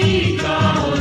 ਤੁਸੀਂ ਗਾਓ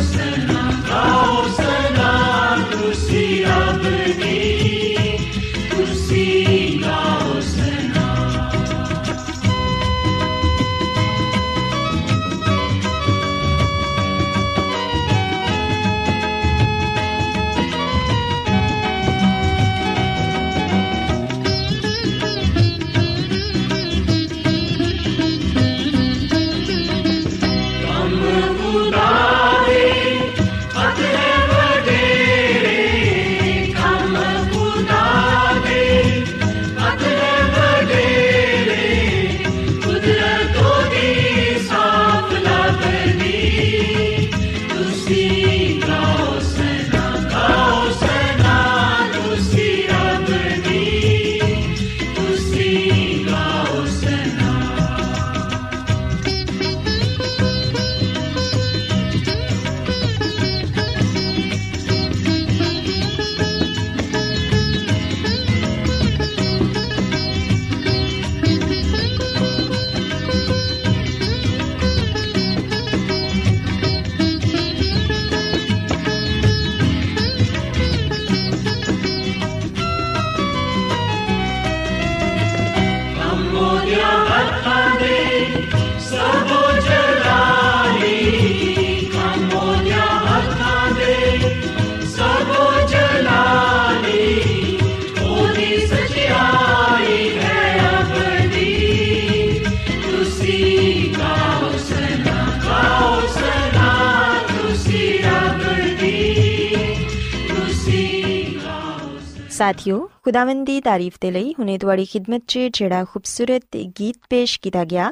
ਸਾਥਿਓ ਖੁਦਾਵੰਦ ਦੀ ਤਾਰੀਫ ਦੇ ਲਈ ਹੁਨੇ ਤੁਹਾਡੀ ਖidmat 'ਚ ਜਿਹੜਾ ਖੂਬਸੂਰਤ ਗੀਤ ਪੇਸ਼ ਕੀਤਾ ਗਿਆ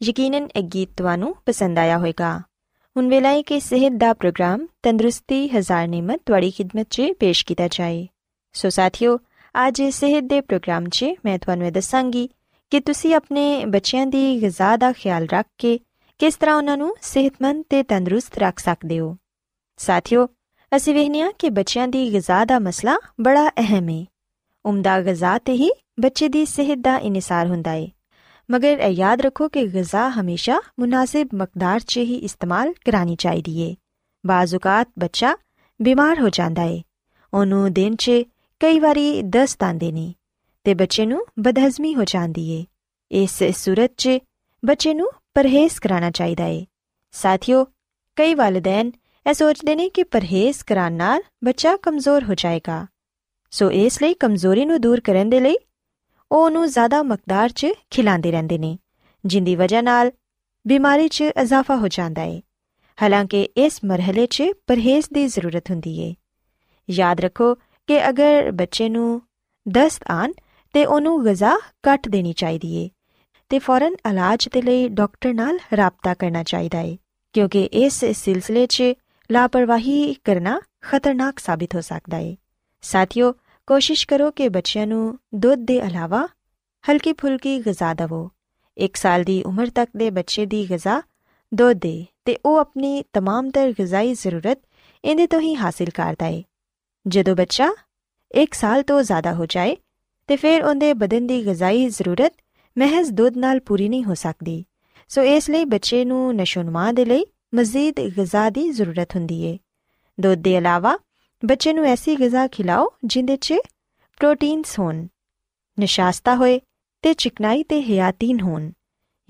ਯਕੀਨਨ ਇਹ ਗੀਤ ਤੁਹਾਨੂੰ ਪਸੰਦ ਆਇਆ ਹੋਵੇਗਾ ਹੁਣ ਵੇਲਾ ਹੈ ਕਿ ਸਿਹਤ ਦਾ ਪ੍ਰੋਗਰਾਮ ਤੰਦਰੁਸਤੀ ਹਜ਼ਾਰ ਨਿਮਤ ਤੁਹਾਡੀ ਖidmat 'ਚ ਪੇਸ਼ ਕੀਤਾ ਜਾਏ ਸੋ ਸਾਥਿਓ ਅੱਜ ਸਿਹਤ ਦੇ ਪ੍ਰੋਗਰਾਮ 'ਚ ਮੈਂ ਤੁਹਾਨੂੰ ਇਹ ਦੱਸਾਂਗੀ ਕਿ ਤੁਸੀਂ ਆਪਣੇ ਬੱਚਿਆਂ ਦੀ ਗਿਜ਼ਾ ਦਾ ਖਿਆਲ ਰੱਖ ਕੇ ਕਿਸ ਤਰ੍ਹਾਂ ਉਹਨਾਂ ਨੂੰ ਸਿਹਤਮੰਦ ਤੇ ਤੰਦਰੁਸਤ ਰੱਖ ਸਕਦੇ ਹੋ ਸਾਥਿਓ ਅਸੀਂ ਵੇਖਦੇ ਹਾਂ ਕਿ ਬੱਚਿਆਂ ਦੀ ਗਿਜ਼ਾ ਦਾ ਮਸਲਾ ਬੜਾ ਅਹਿਮ ਹੈ ਉਮਦਾ ਗਿਜ਼ਾ ਤੇ ਹੀ ਬੱਚੇ ਦੀ ਸਿਹਤ ਦਾ ਇਨਸਾਰ ਹੁੰਦਾ ਹੈ ਮਗਰ ਇਹ ਯਾਦ ਰੱਖੋ ਕਿ ਗਿਜ਼ਾ ਹਮੇਸ਼ਾ ਮੁਨਾਸਿਬ ਮਕਦਾਰ 'ਚ ਹੀ ਇਸਤੇਮਾਲ ਕਰਾਣੀ ਚਾਹੀਦੀ ਹੈ ਬਾਜ਼ੂਕਾਤ ਬੱਚਾ ਬਿਮਾਰ ਹੋ ਜਾਂਦਾ ਹੈ ਉਹਨੂੰ ਦਿਨ 'ਚ ਕਈ ਵਾਰੀ ਦਸਤ ਆਉਂਦੇ ਨੇ ਤੇ ਬੱਚੇ ਨੂੰ ਬਦਹਜ਼ਮੀ ਹੋ ਜਾਂਦੀ ਹੈ ਇਸ ਸੂਰਤ 'ਚ ਬੱਚੇ ਨੂੰ ਪਰਹੇਜ਼ ਕਰਾਉਣਾ ਚਾਹੀਦਾ ਹੈ ਸਾਥੀਓ, ਕਈ ਵਾਲਿਦੈਨ ਇਹ ਸੋਚਦੇ ਨੇ ਕਿ ਪਰਹੇਜ਼ ਕਰਾਉਣ ਨਾਲ ਬੱਚਾ ਕਮਜ਼ੋਰ ਹੋ ਜਾਏਗਾ। ਸੋ ਇਸ ਲਈ ਕਮਜ਼ੋਰੀ ਨੂੰ ਦੂਰ ਕਰਨ ਦੇ ਲਈ ਉਹ ਉਹਨੂੰ ਜ਼ਿਆਦਾ ਮਕਦਾਰ 'ਚ ਖਿਲਾਉਂਦੇ ਰਹਿੰਦੇ ਨੇ, ਜਿੰਦੀ ਵਜ੍ਹਾ ਨਾਲ ਬਿਮਾਰੀ 'ਚ ਇਜ਼ਾਫਾ ਹੋ ਜਾਂਦਾ ਹੈ ਹਾਲਾਂਕਿ ਇਸ ਮਰਹਲੇ 'ਚ ਪਰਹੇਜ਼ ਦੀ ਜ਼ਰੂਰਤ ਹੁੰਦੀ ਹੈ ਯਾਦ ਰੱਖੋ ਕਿ ਅਗਰ ਬੱਚੇ ਨੂੰ ਦਸਤ ਆਨ ਤੇ ਉਹਨੂੰ ਗਜ਼ਾ ਕੱਟ ਦੇਣੀ ਚਾਹੀਦੀ ਏ, ਤੇ ਫੌਰਨ ਇਲਾਜ ਦੇ ਲਈ ਡਾਕਟਰ ਨਾਲ ਰਾਬਤਾ ਕਰਨਾ ਚਾਹੀਦਾ ਏ, ਕਿਉਂਕਿ ਇਸ ਸਿਲਸਿਲੇ 'ਚ ਲਾਪਰਵਾਹੀ ਕਰਨਾ ਖਤਰਨਾਕ ਸਾਬਿਤ ਹੋ ਸਕਦਾ ਏ ਸਾਥੀਓ ਕੋਸ਼ਿਸ਼ ਕਰੋ ਕਿ ਬੱਚਿਆਂ ਨੂੰ ਦੁੱਧ ਦੇ ਇਲਾਵਾ ਹਲਕੀ ਫੁਲਕੀ ਗਜ਼ਾ ਦਿਵੋ 1 ਸਾਲ ਦੀ ਉਮਰ ਤੱਕ ਦੇ ਬੱਚੇ ਦੀ ਗਜ਼ਾ ਦੁੱਧ ਦੇ ਤੇ ਉਹ ਆਪਣੀ तमाम ਤਰ ਗਜ਼ਾਈ ਜ਼ਰੂਰਤ ਇਹਦੇ ਤੋਂ ਹੀ ਹਾਸਿਲ ਕਰਦਾ ਏ ਜਦੋਂ ਬੱਚਾ 1 ਸਾਲ ਤੋਂ ਜ਼ਿਆਦਾ ਹੋ ਜਾਏ ਤੇ ਫਿਰ ਉਹਦੇ ਬਦਨ ਦੀ ਗਜ਼ਾਈ ਜ਼ਰੂਰਤ ਮਹਿਜ਼ ਦੁੱਧ ਨਾਲ ਪੂਰੀ ਨਹੀਂ ਹੋ ਸਕਦੀ ਸੋ ਇਸ ਲਈ ਬੱਚੇ ਨੂੰ ਨਸ਼ੋਨਮਾ ਦੇ ਲਈ ਮਜ਼ੀਦ ਗਜ਼ਾ ਦੀ ਜ਼ਰੂਰਤ ਹੁੰਦੀ ਏ। ਦੁੱਧ ਦੇ ਇਲਾਵਾ ਬੱਚੇ ਨੂੰ ਐਸੀ ਗਜ਼ਾ ਖਿਲਾਓ ਜਿੰਦੇ 'ਚ ਪ੍ਰੋਟੀਨਸ ਹੋਣ, ਨਿਸ਼ਾਸਤਾ ਹੋਏ ਤੇ ਚਿਕਨਾਈ ਤੇ ਹਿਆਤੀਨ ਹੋਣ।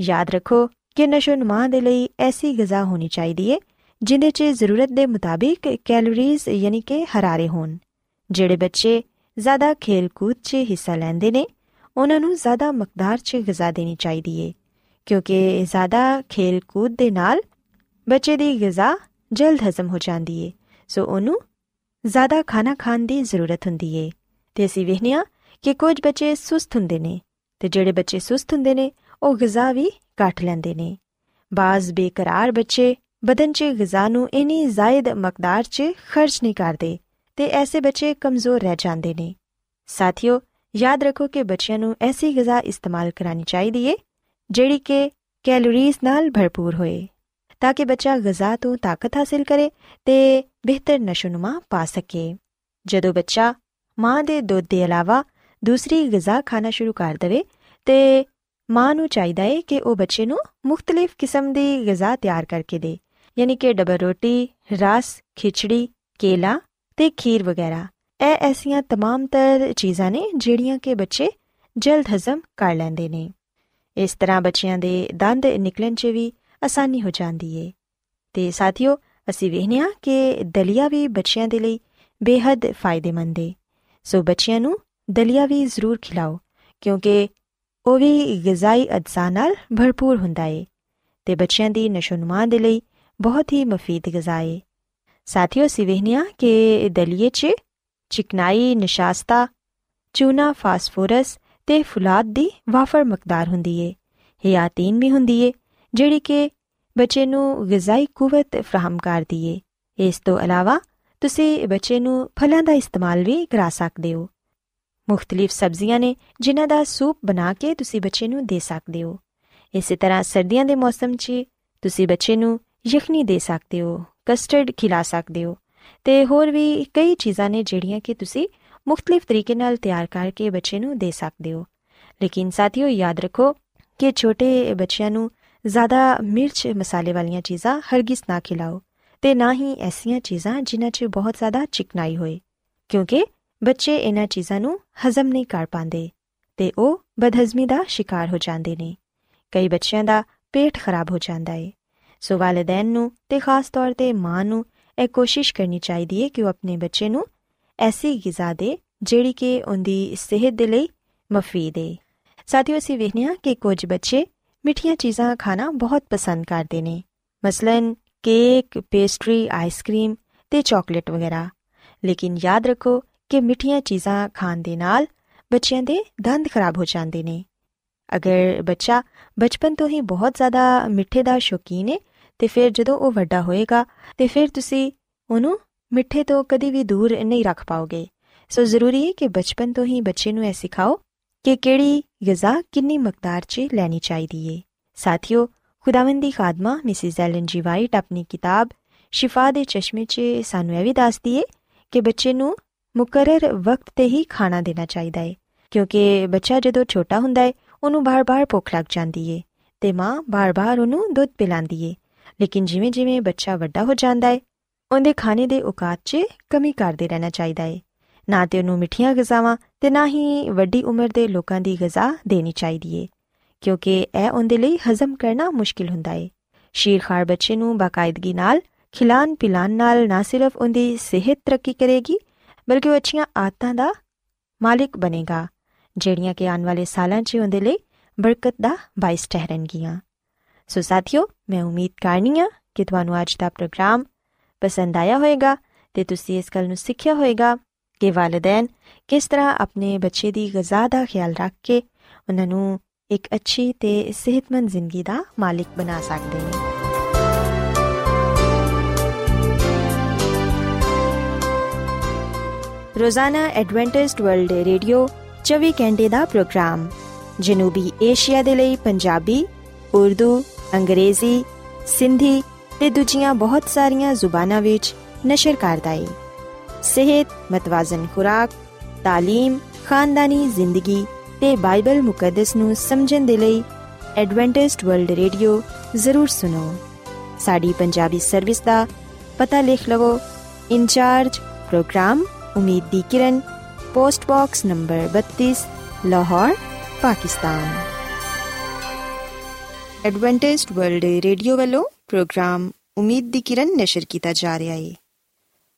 ਯਾਦ ਰੱਖੋ ਕਿ ਨਸ਼ੋਨਮਾ ਦੇ ਲਈ ਐਸੀ ਗਜ਼ਾ ਹੋਣੀ ਚਾਹੀਦੀ ਏ ਜਿੰਦੇ 'ਚ ਜ਼ਰੂਰਤ ਦੇ ਮੁਤਾਬਿਕ ਕੈਲੋਰੀਜ਼ ਯਾਨੀ ਕਿ ਹਰਾਰੇ ਹੋਣ। ਜਿਹੜੇ ਬੱਚੇ ਜ਼ਿਆਦਾ ਖੇਲ-ਕੂਦ 'ਚ ਹਿੱਸਾ ਲੈਂਦੇ ਨੇ, ਉਹਨਾਂ ਨੂੰ ਜ਼ਿਆਦਾ ਮਕਦਾਰ 'ਚ ਗਜ਼ਾ ਦੇਣੀ ਚਾਹੀਦੀ ਏ ਕਿਉਂਕਿ ਜ਼ਿਆਦਾ ਖੇਲ-ਕੂਦ ਦੇ ਨਾਲ ਬੱਚੇ ਦੀ ਗਜ਼ਾ ਜਲਦ ਹਜ਼ਮ ਹੋ ਜਾਂਦੀ ਏ ਸੋ ਉਹਨੂੰ ਜ਼ਿਆਦਾ ਖਾਣਾ ਖਾਣ ਦੀ ਜ਼ਰੂਰਤ ਹੁੰਦੀ ਏ ਤੇ ਅਸੀਂ ਵੇਖਨੀਆ ਕਿ ਕੁਝ ਬੱਚੇ ਸੁਸਤ ਹੁੰਦੇ ਨੇ ਤੇ ਜਿਹੜੇ ਬੱਚੇ ਸੁਸਤ ਹੁੰਦੇ ਨੇ ਉਹ ਗਜ਼ਾ ਵੀ ਘੱਟ ਲੈਂਦੇ ਨੇ ਬਾਜ਼ ਬੇਕਰਾਰ ਬੱਚੇ ਬਦਨ 'ਚ ਗਜ਼ਾ ਨੂੰ ਇਨੀ ਜ਼ਾਇਦ ਮਕਦਾਰ 'ਚ ਖਰਚ ਨਹੀਂ ਕਰਦੇ ਤੇ ਐਸੇ ਬੱਚੇ ਕਮਜ਼ੋਰ ਰਹਿ ਜਾਂਦੇ ਨੇ ਸਾਥੀਓ ਯਾਦ ਰੱਖੋ ਕਿ ਬੱਚਿਆਂ ਨੂੰ ਐਸੀ ਗਜ਼ਾ ਇਸਤੇਮਾਲ ਕਰਾਣੀ ਚਾਹੀਦੀ ਏ ਜਿਹੜੀ ਕਿ ਕੈਲੋਰੀਜ਼ ਨਾਲ ਭਰਪੂਰ ਹੋਏ ਤਾਂ ਕਿ ਬੱਚਾ ਗਜ਼ਾ ਤੋਂ ਤਾਕਤ ਹਾਸਲ ਕਰੇ ਤੇ ਬਿਹਤਰ ਨਸ਼ੋਨੁਮਾ ਪਾ ਸਕੇ ਜਦੋਂ ਬੱਚਾ ਮਾਂ ਦੇ ਦੁੱਧ ਦੇ ਇਲਾਵਾ ਦੂਸਰੀ ਗਜ਼ਾ ਖਾਣਾ ਸ਼ੁਰੂ ਕਰ ਦੇਵੇ ਤੇ ਮਾਂ ਨੂੰ ਚਾਹੀਦਾ ਹੈ ਕਿ ਉਹ ਬੱਚੇ ਨੂੰ ਮੁxtਲਿਫ ਕਿਸਮ ਦੀ ਗਜ਼ਾ ਤਿਆਰ ਕਰਕੇ ਦੇ ਯਾਨੀ ਕਿ ਡਬਲ ਰੋਟੀ ਰਸ ਖਿਚੜੀ ਕੇਲਾ ਤੇ ਖੀਰ ਵਗੈਰਾ ਇਹ ਐਸੀਆਂ तमाम ਤਰ ਚੀਜ਼ਾਂ ਨੇ ਜਿਹੜੀਆਂ ਕਿ ਬੱਚੇ ਜਲਦ ਹਜ਼ਮ ਕਰ ਲੈਂਦੇ ਨੇ ਇਸ ਤਰ੍ਹਾਂ ਬੱਚਿਆਂ ਦੇ ਦੰਦ ਨਿਕਲਣ 'ਚ ਵੀ ਆਸਾਨੀ ਹੋ ਜਾਂਦੀ ਏ। ਤੇ ਸਾਥੀਓ, ਅਸੀਂ ਵੇਖਿਆ ਕਿ ਦਲੀਆ ਵੀ ਬੱਚਿਆਂ ਦੇ ਲਈ ਬੇहद ਫਾਇਦੇਮੰਦ ਏ। ਸੋ ਬੱਚਿਆਂ ਨੂੰ ਦਲੀਆ ਵੀ ਜ਼ਰੂਰ ਖਿਲਾਓ, ਕਿਉਂਕਿ ਉਹ ਵੀ ਗਿਜ਼ਾਈ ਅਜਜ਼ਾ ਨਾਲ ਭਰਪੂਰ ਹੁੰਦਾ ਏ ਤੇ ਬੱਚਿਆਂ ਦੀ ਨਸ਼ੋਨਮਾ ਦੇ ਲਈ ਬਹੁਤ ਹੀ ਮਫੀਦ ਗਿਜ਼ਾ ਏ। ਸਾਥੀਓ ਸਿਵਹਨੀਆ ਕਿ ਦਲੀਏ 'ਚ ਚਿਕਨਾਈ, ਨਿਸ਼ਾਸਤਾ, ਚੂਨਾ, ਫਾਸਫੋਰਸ ਤੇ ਫੁਲਾਦ ਦੀ ਵਾਫਰ ਮਕਦਾਰ ਹੁੰਦੀ ਏ। ਹਿਆਤੀਨ ਵੀ ਹੁੰਦੀ ਏ ਜਿਹੜੀ ਕਿ ਬੱਚੇ ਨੂੰ ਗਿਜ਼ਾਈ ਕੂਵਤ ਫਰਾਹਮ ਕਰਦੀ ਏ ਇਸ ਤੋਂ ਇਲਾਵਾ ਤੁਸੀਂ ਬੱਚੇ ਨੂੰ ਫਲਾਂ ਦਾ ਇਸਤੇਮਾਲ ਵੀ ਕਰਾ ਸਕਦੇ ਹੋ। ਮੁxtਲਿਫ ਸਬਜ਼ੀਆਂ ਨੇ ਜਿਨ੍ਹਾਂ ਦਾ ਸੂਪ ਬਣਾ ਕੇ ਤੁਸੀਂ ਬੱਚੇ ਨੂੰ ਦੇ ਸਕਦੇ ਹੋ। ਇਸੇ ਤਰ੍ਹਾਂ ਸਰਦੀਆਂ ਦੇ ਮੌਸਮ 'ਚ ਤੁਸੀਂ ਬੱਚੇ ਨੂੰ ਯਖਨੀ ਦੇ ਸਕਦੇ ਹੋ, ਕਸਟਰਡ ਖਿਲਾ ਸਕਦੇ ਹੋ ਤੇ ਹੋਰ ਵੀ ਕਈ ਚੀਜ਼ਾਂ ਨੇ ਜਿਹੜੀਆਂ ਕਿ ਤੁਸੀਂ ਮੁxtਲਿਫ ਤਰੀਕੇ ਨਾਲ ਤਿਆਰ ਕਰਕੇ ਬੱਚੇ ਨੂੰ ਦੇ ਸਕਦੇ ਹੋ। ਲੇਕਿਨ ਸਾਥੀਓ ਯਾਦ ਰੱਖੋ ਕਿ ਛੋਟੇ ਬੱਚਿਆਂ ਨੂੰ ਜ਼ਿਆਦਾ ਮਿਰਚ ਮਸਾਲੇ ਵਾਲੀਆਂ ਚੀਜ਼ਾਂ ਹਰਗਿਜ਼ ਨਾ ਖਿਲਾਓ ਤੇ ਨਾ ਹੀ ਐਸੀਆਂ ਚੀਜ਼ਾਂ ਜਿਨ੍ਹਾਂ 'ਚ ਬਹੁਤ ਜ਼ਿਆਦਾ ਚਿਕਨਾਈ ਹੋਏ, ਕਿਉਂਕਿ ਬੱਚੇ ਇਹਨਾਂ ਚੀਜ਼ਾਂ ਨੂੰ ਹਜ਼ਮ ਨਹੀਂ ਕਰ ਪਾਉਂਦੇ ਤੇ ਉਹ ਬਦਹਜ਼ਮੀ ਦਾ ਸ਼ਿਕਾਰ ਹੋ ਜਾਂਦੇ ਨੇ। ਕਈ ਬੱਚਿਆਂ ਦਾ ਪੇਟ ਖਰਾਬ ਹੋ ਜਾਂਦਾ ਹੈ ਸੋ ਵਾਲਿਦੈਨ ਨੂੰ ਤੇ ਖਾਸ ਤੌਰ ਤੇ ਮਾਂ ਨੂੰ ਇਹ ਕੋਸ਼ਿਸ਼ ਕਰਨੀ ਚਾਹੀਦੀ ਹੈ ਕਿ ਉਹ ਆਪਣੇ ਬੱਚੇ ਨੂੰ ਐਸੀ ਗਿਜ਼ਾ ਦੇ ਜਿਹੜੀ ਕਿ ਉਹਦੀ ਸਿਹਤ ਦੇ ਲਈ ਮਫੀਦ ਹੈ ਸਾਥੀਓ ਅਸੀਂ ਵੇਖਿਆ ਕਿ ਕੁਝ ਬੱਚੇ ਮਿੱਠੀਆਂ ਚੀਜ਼ਾਂ ਖਾਣਾ ਬਹੁਤ ਪਸੰਦ ਕਰਦੇ ਨੇ। ਮਸਲਨ ਕੇਕ, ਪੇਸਟਰੀ ਆਈਸਕ੍ਰੀਮ ਤੇ ਚਾਕਲੇਟ ਵਗੈਰਾ। ਲੇਕਿਨ ਯਾਦ ਰੱਖੋ ਕਿ ਮਿੱਠੀਆਂ ਚੀਜ਼ਾਂ ਖਾਣ ਦੇ ਨਾਲ ਬੱਚਿਆਂ ਦੇ ਦੰਦ ਖਰਾਬ ਹੋ ਜਾਂਦੇ ਨੇ। ਅਗਰ ਬੱਚਾ ਬਚਪਨ ਤੋਂ ਹੀ ਬਹੁਤ ਜ਼ਿਆਦਾ ਮਿੱਠੇ ਦਾ ਸ਼ੌਕੀਨ ਹੈ ਤੇ ਫਿਰ ਜਦੋਂ ਉਹ ਵੱਡਾ ਹੋਏਗਾ, ਤੇ ਫਿਰ ਤੁਸੀਂ ਉਹਨੂੰ ਮਿੱਠੇ ਤੋਂ ਕਦੀ ਵੀ ਦੂਰ ਨਹੀਂ ਰੱਖ ਪਾਓਗੇ। ਸੋ ਜ਼ਰੂਰੀ ਹੈ ਕਿ ਬਚਪਨ ਤੋਂ ਹੀ ਬੱਚੇ ਨੂੰ ਇਹ ਸਿਖਾਓ ਕਿ ਕਿਹੜੀ ਗਿਜ਼ਾ ਕਿੰਨੀ ਮਕਦਾਰ 'ਚ ਲੈਣੀ ਚਾਹੀਦੀ ਏ। ਸਾਥੀਓ, ਖੁਦਾਵੰਦੀ ਖਾਦਮਾ, ਮਿਸਿਸ ਐਲਨ ਜੀ ਵਾਈਟ ਆਪਣੀ ਕਿਤਾਬ ਸ਼ਿਫਾ ਦੇ ਚਸ਼ਮੇ 'ਚ ਸਾਨੂੰ ਇਹ ਵੀ ਦੱਸਦੀ ਏ ਕਿ ਬੱਚੇ ਨੂੰ ਮੁਕਰਰ ਵਕਤ ਤੇ ਹੀ ਖਾਣਾ ਦੇਣਾ ਚਾਹੀਦਾ ਏ, ਕਿਉਂਕਿ ਬੱਚਾ ਜਦੋਂ ਛੋਟਾ ਹੁੰਦਾ ਏ, ਉਹਨੂੰ ਬਾਰ-ਬਾਰ ਭੁੱਖ ਲੱਗ ਜਾਂਦੀ ਏ ਤੇ ਮਾਂ ਬਾਰ-ਬਾਰ ਉਹਨੂੰ ਦੁੱਧ ਪਿਲਾਉਂਦੀ ਏ। ਲੇਕਿਨ ਜਿਵੇਂ-ਜਿਵੇਂ ਬੱਚਾ ਵੱਡਾ ਹੋ ਜਾਂਦਾ ਏ, ਉਹਦੇ ਖਾਣੇ ਦੇ ਔਕਾਤ 'ਚ ਕਮੀ ਕਰਦੇ ਰਹਿਣਾ ਚਾਹੀਦਾ ਏ। ਨਾ ਤੇ ਉਹਨੂੰ ਮਿੱਠੀਆਂ ਗਜ਼ਾਵਾਂ ਤੇ ਨਾ ਹੀ ਵੱਡੀ ਉਮਰ ਦੇ ਲੋਕਾਂ ਦੀ ਗਜ਼ਾ ਦੇਣੀ ਚਾਹੀਦੀ ਏ, ਕਿਉਂਕਿ ਇਹ ਉਹਦੇ ਲਈ ਹਜ਼ਮ ਕਰਨਾ ਮੁਸ਼ਕਿਲ ਹੁੰਦਾ ਏ। ਸ਼ੀਰਖਾਰ ਬੱਚੇ ਨੂੰ ਬਾਕਾਇਦਗੀ ਨਾਲ, ਖਿਲਾਨ ਪਿਲਾਨ ਨਾਲ ਨਾ ਸਿਰਫ ਉਹਦੀ ਸਿਹਤ ਤਰੱਕੀ ਕਰੇਗੀ, ਬਲਕਿ ਉਹ ਅੱਛੀਆਂ ਆਦਤਾਂ ਦਾ ਮਾਲਿਕ ਬਣੇਗਾ, ਜਿਹੜੀਆਂ ਕਿ ਆਉਣ ਵਾਲੇ ਸਾਲਾਂ 'ਚ ਉਹਦੇ ਲਈ ਬਰਕਤ ਦਾ ਬਾਇਸ ਠਹਿਰਨਗੀਆਂ। ਸੋ ਸਾਥੀਓ, ਮੈਂ ਉਮੀਦ ਕਰਨੀ ਆ ਕਿ ਤੁਹਾਨੂੰ ਅੱਜ ਦਾ ਪ੍ਰੋਗਰਾਮ ਪਸੰਦ ਆਇਆ ਹੋਵੇਗਾ ਤੇ ਤੁਸੀਂ ਇਸ ਗੱਲ ਨੂੰ ਸਿੱਖਿਆ ਹੋਵੇਗਾ ਕਿ ਵਾਲਿਦੈਨ ਕਿਸ ਤਰ੍ਹਾਂ ਆਪਣੇ ਬੱਚੇ ਦੀ ਗਜ਼ਾ ਦਾ ਖਿਆਲ ਰੱਖ ਕੇ ਉਹਨਾਂ ਨੂੰ ਇੱਕ ਅੱਛੀ ਤੇ ਸਿਹਤਮੰਦ ਜ਼ਿੰਦਗੀ ਦਾ ਮਾਲਿਕ ਬਣਾ ਸਕਦੇ ਨੇ। ਰੋਜ਼ਾਨਾ ਐਡਵੈਂਟਿਸਟ ਵਰਲਡ ਰੇਡੀਓ 24 ਘੰਟੇ ਦਾ ਪ੍ਰੋਗਰਾਮ, ਜਨੂਬੀ ਏਸ਼ੀਆ ਦੇ ਲਈ ਪੰਜਾਬੀ, ਉਰਦੂ, ਅੰਗਰੇਜ਼ੀ, ਸਿੰਧੀ ਤੇ ਦੂਜੀਆਂ ਬਹੁਤ ਸਾਰੀਆਂ ਜ਼ੁਬਾਨਾਂ ਵਿੱਚ ਨਸ਼ਰ ਕਰਦਾ ਹੈ ਸਿਹਤ ਮਤਵਾਜ਼ਨ ਖੁਰਾਕ تعلیم ਖਾਨਦਾਨੀ ਜ਼ਿੰਦਗੀ ਤੇ ਬਾਈਬਲ ਮੁਕੱਦਸ ਨੂੰ ਸਮਝਣ ਦੇ ਲਈ ਐਡਵੈਂਟਿਸਟ ਵਰਲਡ ਰੇਡੀਓ ਜ਼ਰੂਰ ਸੁਨੋ ਸਾਡੀ ਪੰਜਾਬੀ ਸਰਵਿਸ ਦਾ ਪਤਾ ਲਿਖ ਲਵੋ ਇੰਚਾਰਜ ਪ੍ਰੋਗਰਾਮ ਉਮੀਦ ਦੀ ਕਿਰਨ post box number 32 Lahore Pakistan Adventist World Radio ਵੱਲੋਂ ਪ੍ਰੋਗਰਾਮ ਉਮੀਦ ਦੀ ਕਿਰਨ ਨਿਸ਼ਰ ਕੀਤਾ ਜਾ ਰਿਹਾ ਹੈ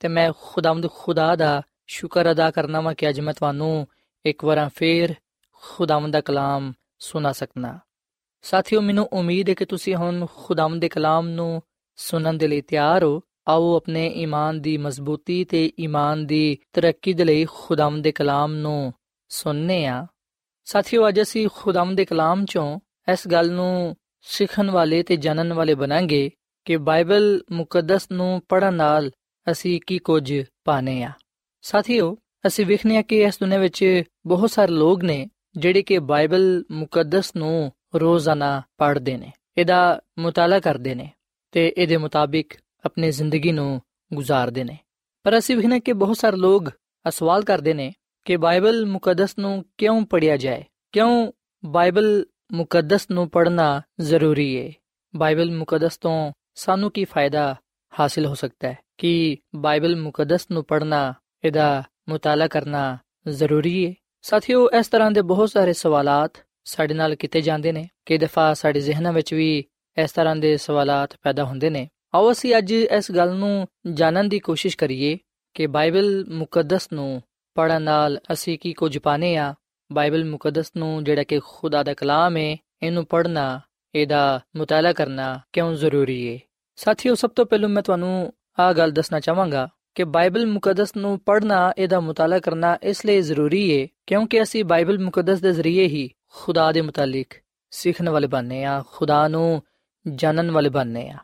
ਤੇ ਮੈਂ ਖੁਦਾਵੰਦ ਖੁਦਾ ਦਾ ਸ਼ੁਕਰ ਅਦਾ ਕਰਨਾ ਵਾਂ ਕਿ ਅੱਜ ਮੈਂ ਤੁਹਾਨੂੰ ਇੱਕ ਵਾਰ ਫੇਰ ਖੁਦਾਵੰਦ ਦਾ ਕਲਾਮ ਸੁਣਾ ਸਕਣਾ ਸਾਥੀਓ, ਮੈਨੂੰ ਉਮੀਦ ਹੈ ਕਿ ਤੁਸੀਂ ਹੁਣ ਖੁਦਾਵੰਦ ਦੇ ਕਲਾਮ ਨੂੰ ਸੁਣਨ ਦੇ ਲਈ ਤਿਆਰ ਹੋ। ਆਓ ਆਪਣੇ ਈਮਾਨ ਦੀ ਮਜ਼ਬੂਤੀ ਤੇ ਈਮਾਨ ਦੀ ਤਰੱਕੀ ਦੇ ਲਈ ਖੁਦਾਵੰਦ ਦੇ ਕਲਾਮ ਨੂੰ ਸੁਣਨੇ ਆ। ਸਾਥੀਓ, ਅੱਜ ਅਸੀਂ ਖੁਦਾਵੰਦ ਦੇ ਕਲਾਮ ਚੋਂ ਇਸ ਗੱਲ ਨੂੰ ਸਿੱਖਣ ਵਾਲੇ ਤੇ ਜਾਣਨ ਵਾਲੇ ਬਣਾਂਗੇ ਕਿ ਬਾਈਬਲ ਮੁਕੱਦਸ ਨੂੰ ਪੜ੍ਹਨ ਨਾਲ ਅਸੀਂ ਕੀ ਕੁਝ ਪਾਣੇ ਆ। ਸਾਥੀਓ, ਅਸੀਂ ਵੇਖਨੇ ਆ ਕਿ ਇਸ ਦੁਨੀਆਂ ਵਿੱਚ ਬਹੁਤ ਸਾਰੇ ਲੋਕ ਨੇ ਜਿਹੜੇ ਕਿ ਬਾਈਬਲ ਮੁਕੱਦਸ ਨੂੰ ਰੋਜ਼ਾਨਾ ਪੜ੍ਹਦੇ ਨੇ, ਇਹਦਾ ਮਤਾਲਾ ਕਰਦੇ ਨੇ ਤੇ ਇਹਦੇ ਮੁਤਾਬਿਕ ਆਪਣੀ ਜ਼ਿੰਦਗੀ ਨੂੰ ਗੁਜ਼ਾਰਦੇ ਨੇ। ਪਰ ਅਸੀਂ ਵੇਖਨੇ ਕਿ ਬਹੁਤ ਸਾਰੇ ਲੋਕ ਸਵਾਲ ਕਰਦੇ ਨੇ ਕਿ ਬਾਈਬਲ ਮੁਕੱਦਸ ਨੂੰ ਕਿਉਂ ਪੜਿਆ ਜਾਏ? ਕਿਉਂ ਬਾਈਬਲ ਮੁਕੱਦਸ ਨੂੰ ਪੜਨਾ ਜ਼ਰੂਰੀ ਹੈ ਬਾਈਬਲ ਮੁਕੱਦਸ ਤੋਂ ਸਾਨੂੰ ਕੀ ਫਾਇਦਾ ਹਾਸਿਲ ਹੋ ਸਕਦਾ ਹੈ? ਕਿ ਬਾਈਬਲ ਮੁਕੱਦਸ ਨੂੰ ਪੜਨਾ ਇਹਦਾ ਮਤਾਲਾ ਕਰਨਾ ਜ਼ਰੂਰੀ ਹੈ ਸਾਥੀਓ, ਇਸ ਤਰ੍ਹਾਂ ਦੇ ਬਹੁਤ ਸਾਰੇ ਸਵਾਲਾਤ ਸਾਡੇ ਨਾਲ ਕੀਤੇ ਜਾਂਦੇ ਨੇ। ਕਿ ਦਫਾ ਸਾਡੇ ਜ਼ਿਹਨਾਂ ਵਿੱਚ ਵੀ ਇਸ ਤਰ੍ਹਾਂ ਦੇ ਸਵਾਲਾਤ ਪੈਦਾ ਹੁੰਦੇ ਨੇ। ਆਓ ਅਸੀਂ ਅੱਜ ਇਸ ਗੱਲ ਨੂੰ ਜਾਣਨ ਦੀ ਕੋਸ਼ਿਸ਼ ਕਰੀਏ ਕਿ ਬਾਈਬਲ ਮੁਕੱਦਸ ਨੂੰ ਪੜਨ ਨਾਲ ਅਸੀਂ ਕੀ ਕੁਝ ਪਾਣੇ ਆ ਬਾਈਬਲ ਮੁਕੱਦਸ ਨੂੰ ਜਿਹੜਾ ਕਿ ਖੁਦਾ ਦਾ ਕਲਾਮ ਹੈ ਇਹਨੂੰ ਪੜਨਾ ਇਹਦਾ ਮਤਾਲਾ ਕਰਨਾ ਕਿਉਂ ਜ਼ਰੂਰੀ ਹੈ ਸਾਥੀਓ, ਸਭ ਤੋਂ ਪਹਿਲਾਂ ਮੈਂ ਤੁਹਾਨੂੰ ਆ ਗੱਲ ਦੱਸਣਾ ਚਾਹਾਂਗਾ ਕਿ ਬਾਈਬਲ ਮੁਕੱਦਸ ਨੂੰ ਪੜ੍ਹਨਾ, ਇਹਦਾ ਮਤਾਲਾ ਕਰਨਾ ਇਸ ਲਈ ਜ਼ਰੂਰੀ ਹੈ ਕਿਉਂਕਿ ਅਸੀਂ ਬਾਈਬਲ ਮੁਕੱਦਸ ਦੇ ਜ਼ਰੀਏ ਹੀ ਖੁਦਾ ਦੇ ਮੁਤਾਲਿਕ ਸਿੱਖਣ ਵਾਲੇ ਬਣਨੇ ਆ, ਖੁਦਾ ਨੂੰ ਜਾਣਨ ਵਾਲੇ ਬਣਨੇ ਆ।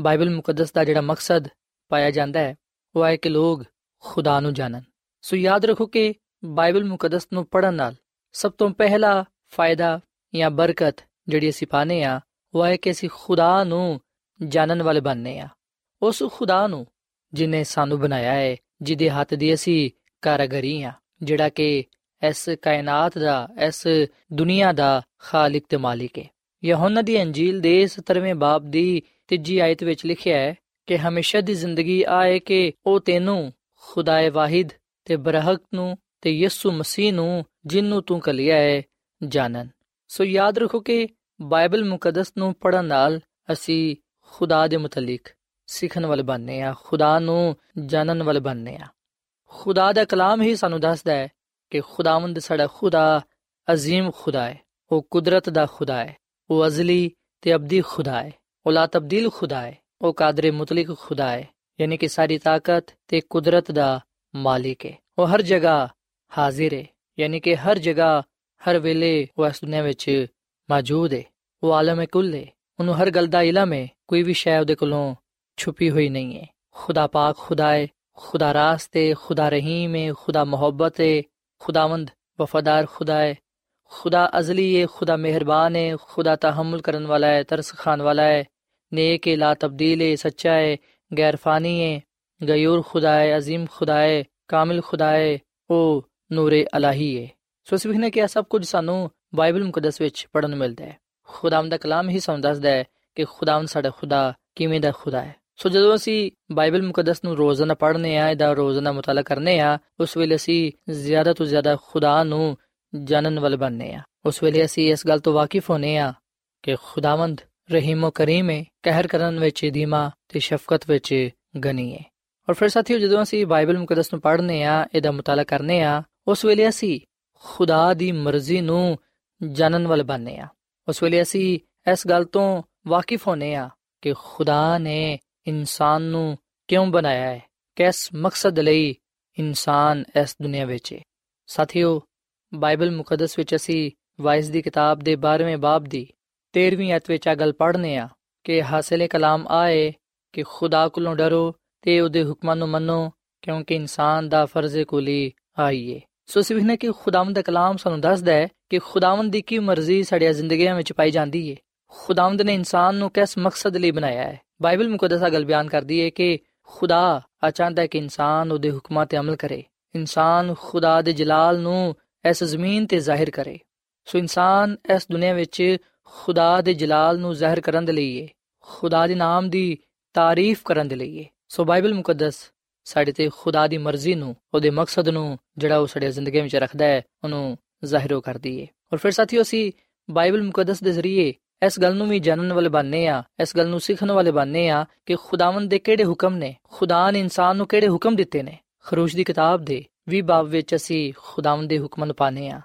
ਬਾਈਬਲ ਮੁਕੱਦਸ ਦਾ ਜਿਹੜਾ ਮਕਸਦ ਪਾਇਆ ਜਾਂਦਾ ਹੈ, ਉਹ ਹੈ ਕਿ ਲੋਕ ਖੁਦਾ ਨੂੰ ਜਾਣਨ। ਸੋ ਯਾਦ ਰੱਖੋ ਕਿ ਬਾਈਬਲ ਮੁਕੱਦਸ ਨੂੰ ਪੜਨ ਨਾਲ ਸਭ ਤੋਂ ਪਹਿਲਾ ਫਾਇਦਾ ਜਾਂ ਬਰਕਤ ਜਿਹੜੀ ਅਸੀਂ ਪਾਣੇ ਆ, ਉਹ ਹੈ ਕਿ ਅਸੀਂ ਖੁਦਾ ਨੂੰ ਜਾਣਨ ਵਾਲੇ ਬਣਨੇ ਆ। ਉਸ ਖੁਦਾ ਨੂੰ, ਜਿਨੇ ਸਾਨੂੰ ਬਣਾਇਆ ਹੈ ਜਿਹਦੇ ਹੱਥ ਦੀ ਅਸੀਂ ਕਾਰਗਰੀ ਆ, ਜਿਹੜਾ ਕਿ ਇਸ ਕਾਇਨਾਤ ਦਾ, ਇਸ ਦੁਨੀਆ ਦਾ ਖਾਲਕ ਤੇ ਮਾਲਿਕ ਹੈ ਯਹੋਨਾ ਦੀ ਅੰਜੀਲ ਦੇ 17ਵੇਂ ਬਾਬ ਦੀ ਤੀਜੀ ਆਇਤ ਵਿੱਚ ਲਿਖਿਆ ਹੈ ਕਿ ਹਮੇਸ਼ਾ ਦੀ ਜ਼ਿੰਦਗੀ ਆਏ ਕਿ ਉਹ ਤੈਨੂੰ ਖੁਦਾਏ ਵਾਹਿਦ ਤੇ ਬਰਹਕ ਨੂੰ ਤੇ ਯਿਸੂ ਮਸੀਹ ਨੂੰ, ਜਿੰਨੂੰ ਤੂੰ ਕਲਿਆ ਹੈ ਜਾਣਨ। ਸੋ ਯਾਦ ਰੱਖੋ ਕਿ ਬਾਈਬਲ ਮੁਕੱਦਸ ਨੂੰ ਪੜਨ ਨਾਲ ਅਸੀਂ ਖੁਦਾ ਦੇ ਮੁਤਲਕ ਸਿੱਖਣ ਵਾਲੇ ਬਣਨੇ ਆ ਖੁਦਾ ਨੂੰ ਜਾਣਨ ਵਾਲੇ ਬਣਨੇ ਆ ਖੁਦਾ ਦਾ ਕਲਾਮ ਹੀ ਸਾਨੂੰ ਦੱਸਦਾ ਹੈ ਕਿ ਖੁਦਾਵੰਦ ਸਾਡਾ ਖੁਦਾ عظیم ਖੁਦਾ ਹੈ ਉਹ ਕੁਦਰਤ ਦਾ ਖੁਦਾ ਹੈ ਉਹ ਅਜ਼ਲੀ ਤੇ ਅਬਦੀ ਖੁਦਾ ਹੈ ਉਹ ਲਾ ਤਬਦੀਲ ਖੁਦਾ ਹੈ ਉਹ ਕਾਦਰ ਮੁਤਲਕ ਖੁਦਾ ਹੈ ਯਾਨੀ ਕਿ ਸਾਰੀ ਤਾਕਤ ਤੇ ਕੁਦਰਤ ਦਾ ਮਾਲਿਕ ਹੈ ਉਹ ਹਰ ਜਗ੍ਹਾ ਹਾਜ਼ਰ ਹੈ ਯਾਨੀ ਕਿ ਹਰ ਜਗ੍ਹਾ ਹਰ ਵੇਲੇ ਉਹ ਇਸ ਦੁਨੀਆਂ ਵਿੱਚ ਮੌਜੂਦ ਹੈ ਉਹ ਆਲਮ ਕੁੱਲ ਹੈ ਉਹਨੂੰ ਹਰ ਗੱਲ ਦਾ ਇਲਮ ਹੈ ਕੋਈ ਵੀ ਸ਼ੈ ਉਹਦੇ ਕੋਲੋਂ ਛੁਪੀ ਹੋਈ ਨਹੀਂ ਹੈ ਖੁਦਾ ਪਾਕ ਖੁਦਾ ਹੈ ਖੁਦਾ ਰਾਸਤ ਹੈ ਖੁਦਾ ਰਹੀਮ ਹੈ ਖੁਦਾ ਮੁਹੱਬਤ ਹੈ ਖੁਦਾਵੰਦ ਵਫਾਦਾਰ ਖੁਦਾ ਹੈ खुदा अजली है खुदा मेहरबान है खुदा तहमुल करने वाला है तरस खान वाला है नेक है ला तब्दील है सच्चा है गैर फानी है गयूर खुदा है अजीम खुदा है ਕਾਮਿਲ ਖੁਦਾ ਹੈ ਉਹ ਨੂਰੇ ਅਲਾਹੀ ਹੈ ਸੋ ਇਸ ਵਿਖਨੇ ਕਿ ਇਹ ਸਭ ਕੁਝ ਸਾਨੂੰ ਬਾਈਬਲ ਮੁਕੱਦਸ ਵਿੱਚ ਪੜਨ ਨੂੰ ਮਿਲਦਾ ਹੈ ਖੁਦਾਵੰਦ ਦਾ ਕਲਾਮ ਹੀ ਸਾਨੂੰ ਦੱਸਦਾ ਹੈ ਕਿ ਖੁਦਾਵੰਦ ਸਾਡਾ ਖੁਦਾ ਕਿਵੇਂ ਦਾ ਖੁਦਾ ਹੈ ਸੋ ਜਦੋਂ ਅਸੀਂ ਬਾਈਬਲ ਮੁਕੱਦਸ ਨੂੰ ਰੋਜ਼ਾਨਾ ਪੜ੍ਹਨੇ ਆ, ਇਹਦਾ ਰੋਜ਼ਾਨਾ ਮੁਤਾਲਾ ਕਰਨੇ ਆ, ਉਸ ਵੇਲੇ ਅਸੀਂ ਜ਼ਿਆਦਾ ਤੋਂ ਜ਼ਿਆਦਾ ਖੁਦਾ ਨੂੰ ਜਾਣਨ ਵਾਲੇ ਬਣਨੇ ਆ। ਉਸ ਵੇਲੇ ਅਸੀਂ ਇਸ ਗੱਲ ਤੋਂ ਵਾਕਿਫ ਹੋਨੇ ਆ ਕਿ ਖੁਦਾਵੰਦ ਰਹੀਮੋ ਕਰੀਮ ਹੈ ਕਹਿਰ ਕਰਨ ਵਿੱਚ ਦੀਮਾ ਤੇ ਸ਼ਫਕਤ ਵਿੱਚ ਗਨੀ ਹੈ ਔਰ ਫਿਰ ਸਾਥੀਓ, ਜਦੋਂ ਅਸੀਂ ਬਾਈਬਲ ਮੁਕੱਦਸ ਨੂੰ ਪੜ੍ਹਨੇ ਆ, ਇਹਦਾ ਮੁਤਾਲਾ ਕਰਨੇ ਆ, ਉਸ ਵੇਲੇ ਅਸੀਂ ਖੁਦਾ ਦੀ ਮਰਜ਼ੀ ਨੂੰ ਜਾਣਨ ਵਾਲੇ ਬਣਨੇ ਆ। ਉਸ ਵੇਲੇ ਅਸੀਂ ਇਸ ਗੱਲ ਤੋਂ ਵਾਕਿਫ ਹੋਨੇ ਆ ਕਿ ਖੁਦਾ ਨੇ ਇਨਸਾਨ ਨੂੰ ਕਿਉਂ ਬਣਾਇਆ ਹੈ? ਕਿਸ ਮਕਸਦ ਲਈ ਇਨਸਾਨ ਇਸ ਦੁਨੀਆ ਵਿੱਚ ਹੈ? ਸਾਥੀਓ, ਬਾਈਬਲ ਮੁਕੱਦਸ ਵਿੱਚ ਅਸੀਂ ਵਾਇਸ ਦੀ ਕਿਤਾਬ ਦੇ 12ਵੇਂ ਬਾਬ ਦੀ 13ਵੀਂ ਅਧ ਵਿੱਚ ਆ ਗੱਲ ਪੜ੍ਹਨੇ ਆ ਕਿ ਹਾਸਲੇ ਕਲਾਮ ਆਏ ਕਿ ਖੁਦਾ ਕੋਲੋਂ ਡਰੋ ਤੇ ਉਹਦੇ ਹੁਕਮਾਂ ਨੂੰ ਮੰਨੋ ਕਿਉਂਕਿ ਇਨਸਾਨ ਦਾ ਫਰਜ਼ ਕੁਲੀ ਆਈਏ ਸੋ ਸਿਵਹਨੇ ਕਿ ਖੁਦਾਵੰਦ ਦਾ ਕਲਾਮ ਸਾਨੂੰ ਦੱਸਦਾ ਹੈ ਕਿ ਖੁਦਾਵੰਦ ਦੀ ਕੀ ਮਰਜ਼ੀ ਸਾਡੀਆਂ ਜ਼ਿੰਦਗੀਆਂ ਵਿੱਚ ਪਾਈ ਜਾਂਦੀ ਹੈ। ਖੁਦਾਵੰਦ ਨੇ ਇਨਸਾਨ ਨੂੰ ਕਿਸ ਮਕਸਦ ਲਈ ਬਣਾਇਆ ਹੈ? ਬਾਈਬਲ ਮੁਕੱਦਸ ਗੱਲ ਬਿਆਨ ਕਰਦੀ ਹੈ ਕਿ ਖੁਦਾ ਚਾਹੁੰਦਾ ਹੈ ਕਿ ਇਨਸਾਨ ਉਹਦੇ ਹੁਕਮਾਂ ਤੇ ਅਮਲ ਕਰੇ। ਇਨਸਾਨ ਖੁਦਾ ਦੇ ਜਲਾਲ ਨੂੰ ਇਸ ਜ਼ਮੀਨ ਤੇ ਜ਼ਾਹਿਰ ਕਰੇ। ਸੋ ਇਨਸਾਨ ਇਸ ਦੁਨੀਆ ਵਿੱਚ ਖੁਦਾ ਦੇ ਜਲਾਲ ਨੂੰ ਜ਼ਾਹਿਰ ਕਰਨ ਦੇ ਲਈ ਹੈ ਖੁਦਾ ਦੇ ਨਾਮ ਦੀ ਤਾਰੀਫ ਕਰਨ ਦੇ ਲਈ ਹੈ ਸੋ ਬਾਈਬਲ ਮੁਕੱਦਸ ਸਾਡੇ ਤੇ ਖੁਦਾ ਦੀ ਮਰਜ਼ੀ ਨੂੰ, ਉਹਦੇ ਮਕਸਦ ਨੂੰ, ਜਿਹੜਾ ਉਹ ਸਾਡੇ ਜ਼ਿੰਦਗੀ ਵਿੱਚ ਰੱਖਦਾ ਹੈ ਉਹਨੂੰ ਜ਼ਾਹਿਰ ਕਰਦੀ ਹੈ ਔਰ ਫਿਰ ਸਾਥੀਓ ਅਸੀਂ ਬਾਈਬਲ ਮੁਕੱਦਸ ਦੇ ਜ਼ਰੀਏ ਇਸ ਗੱਲ ਨੂੰ ਵੀ ਜਾਣਨ ਵਾਲੇ ਬਣਨੇ ਆ, ਇਸ ਗੱਲ ਨੂੰ ਸਿੱਖਣ ਵਾਲੇ ਬਣਨੇ ਆ ਕਿ ਖੁਦਾਵੰਦ ਦੇ ਕਿਹੜੇ ਹੁਕਮ ਨੇ ਖੁਦਾ ਨੇ ਇਨਸਾਨ ਨੂੰ ਕਿਹੜੇ ਹੁਕਮ ਦਿੱਤੇ ਨੇ। ਖਰੂਸ਼ ਦੀ ਕਿਤਾਬ ਦੇ ਵੀ ਬਾਬ ਵਿੱਚ ਅਸੀਂ ਖੁਦਾਵੰਦ ਦੇ ਹੁਕਮਾਂ ਨੂੰ ਪਾਣੇ ਆ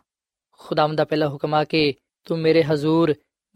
ਖੁਦਾਵੰਦ ਦਾ ਪਹਿਲਾ ਹੁਕਮ ਆ ਕਿ ਤੂੰ ਮੇਰੇ ਹਜ਼ੂਰ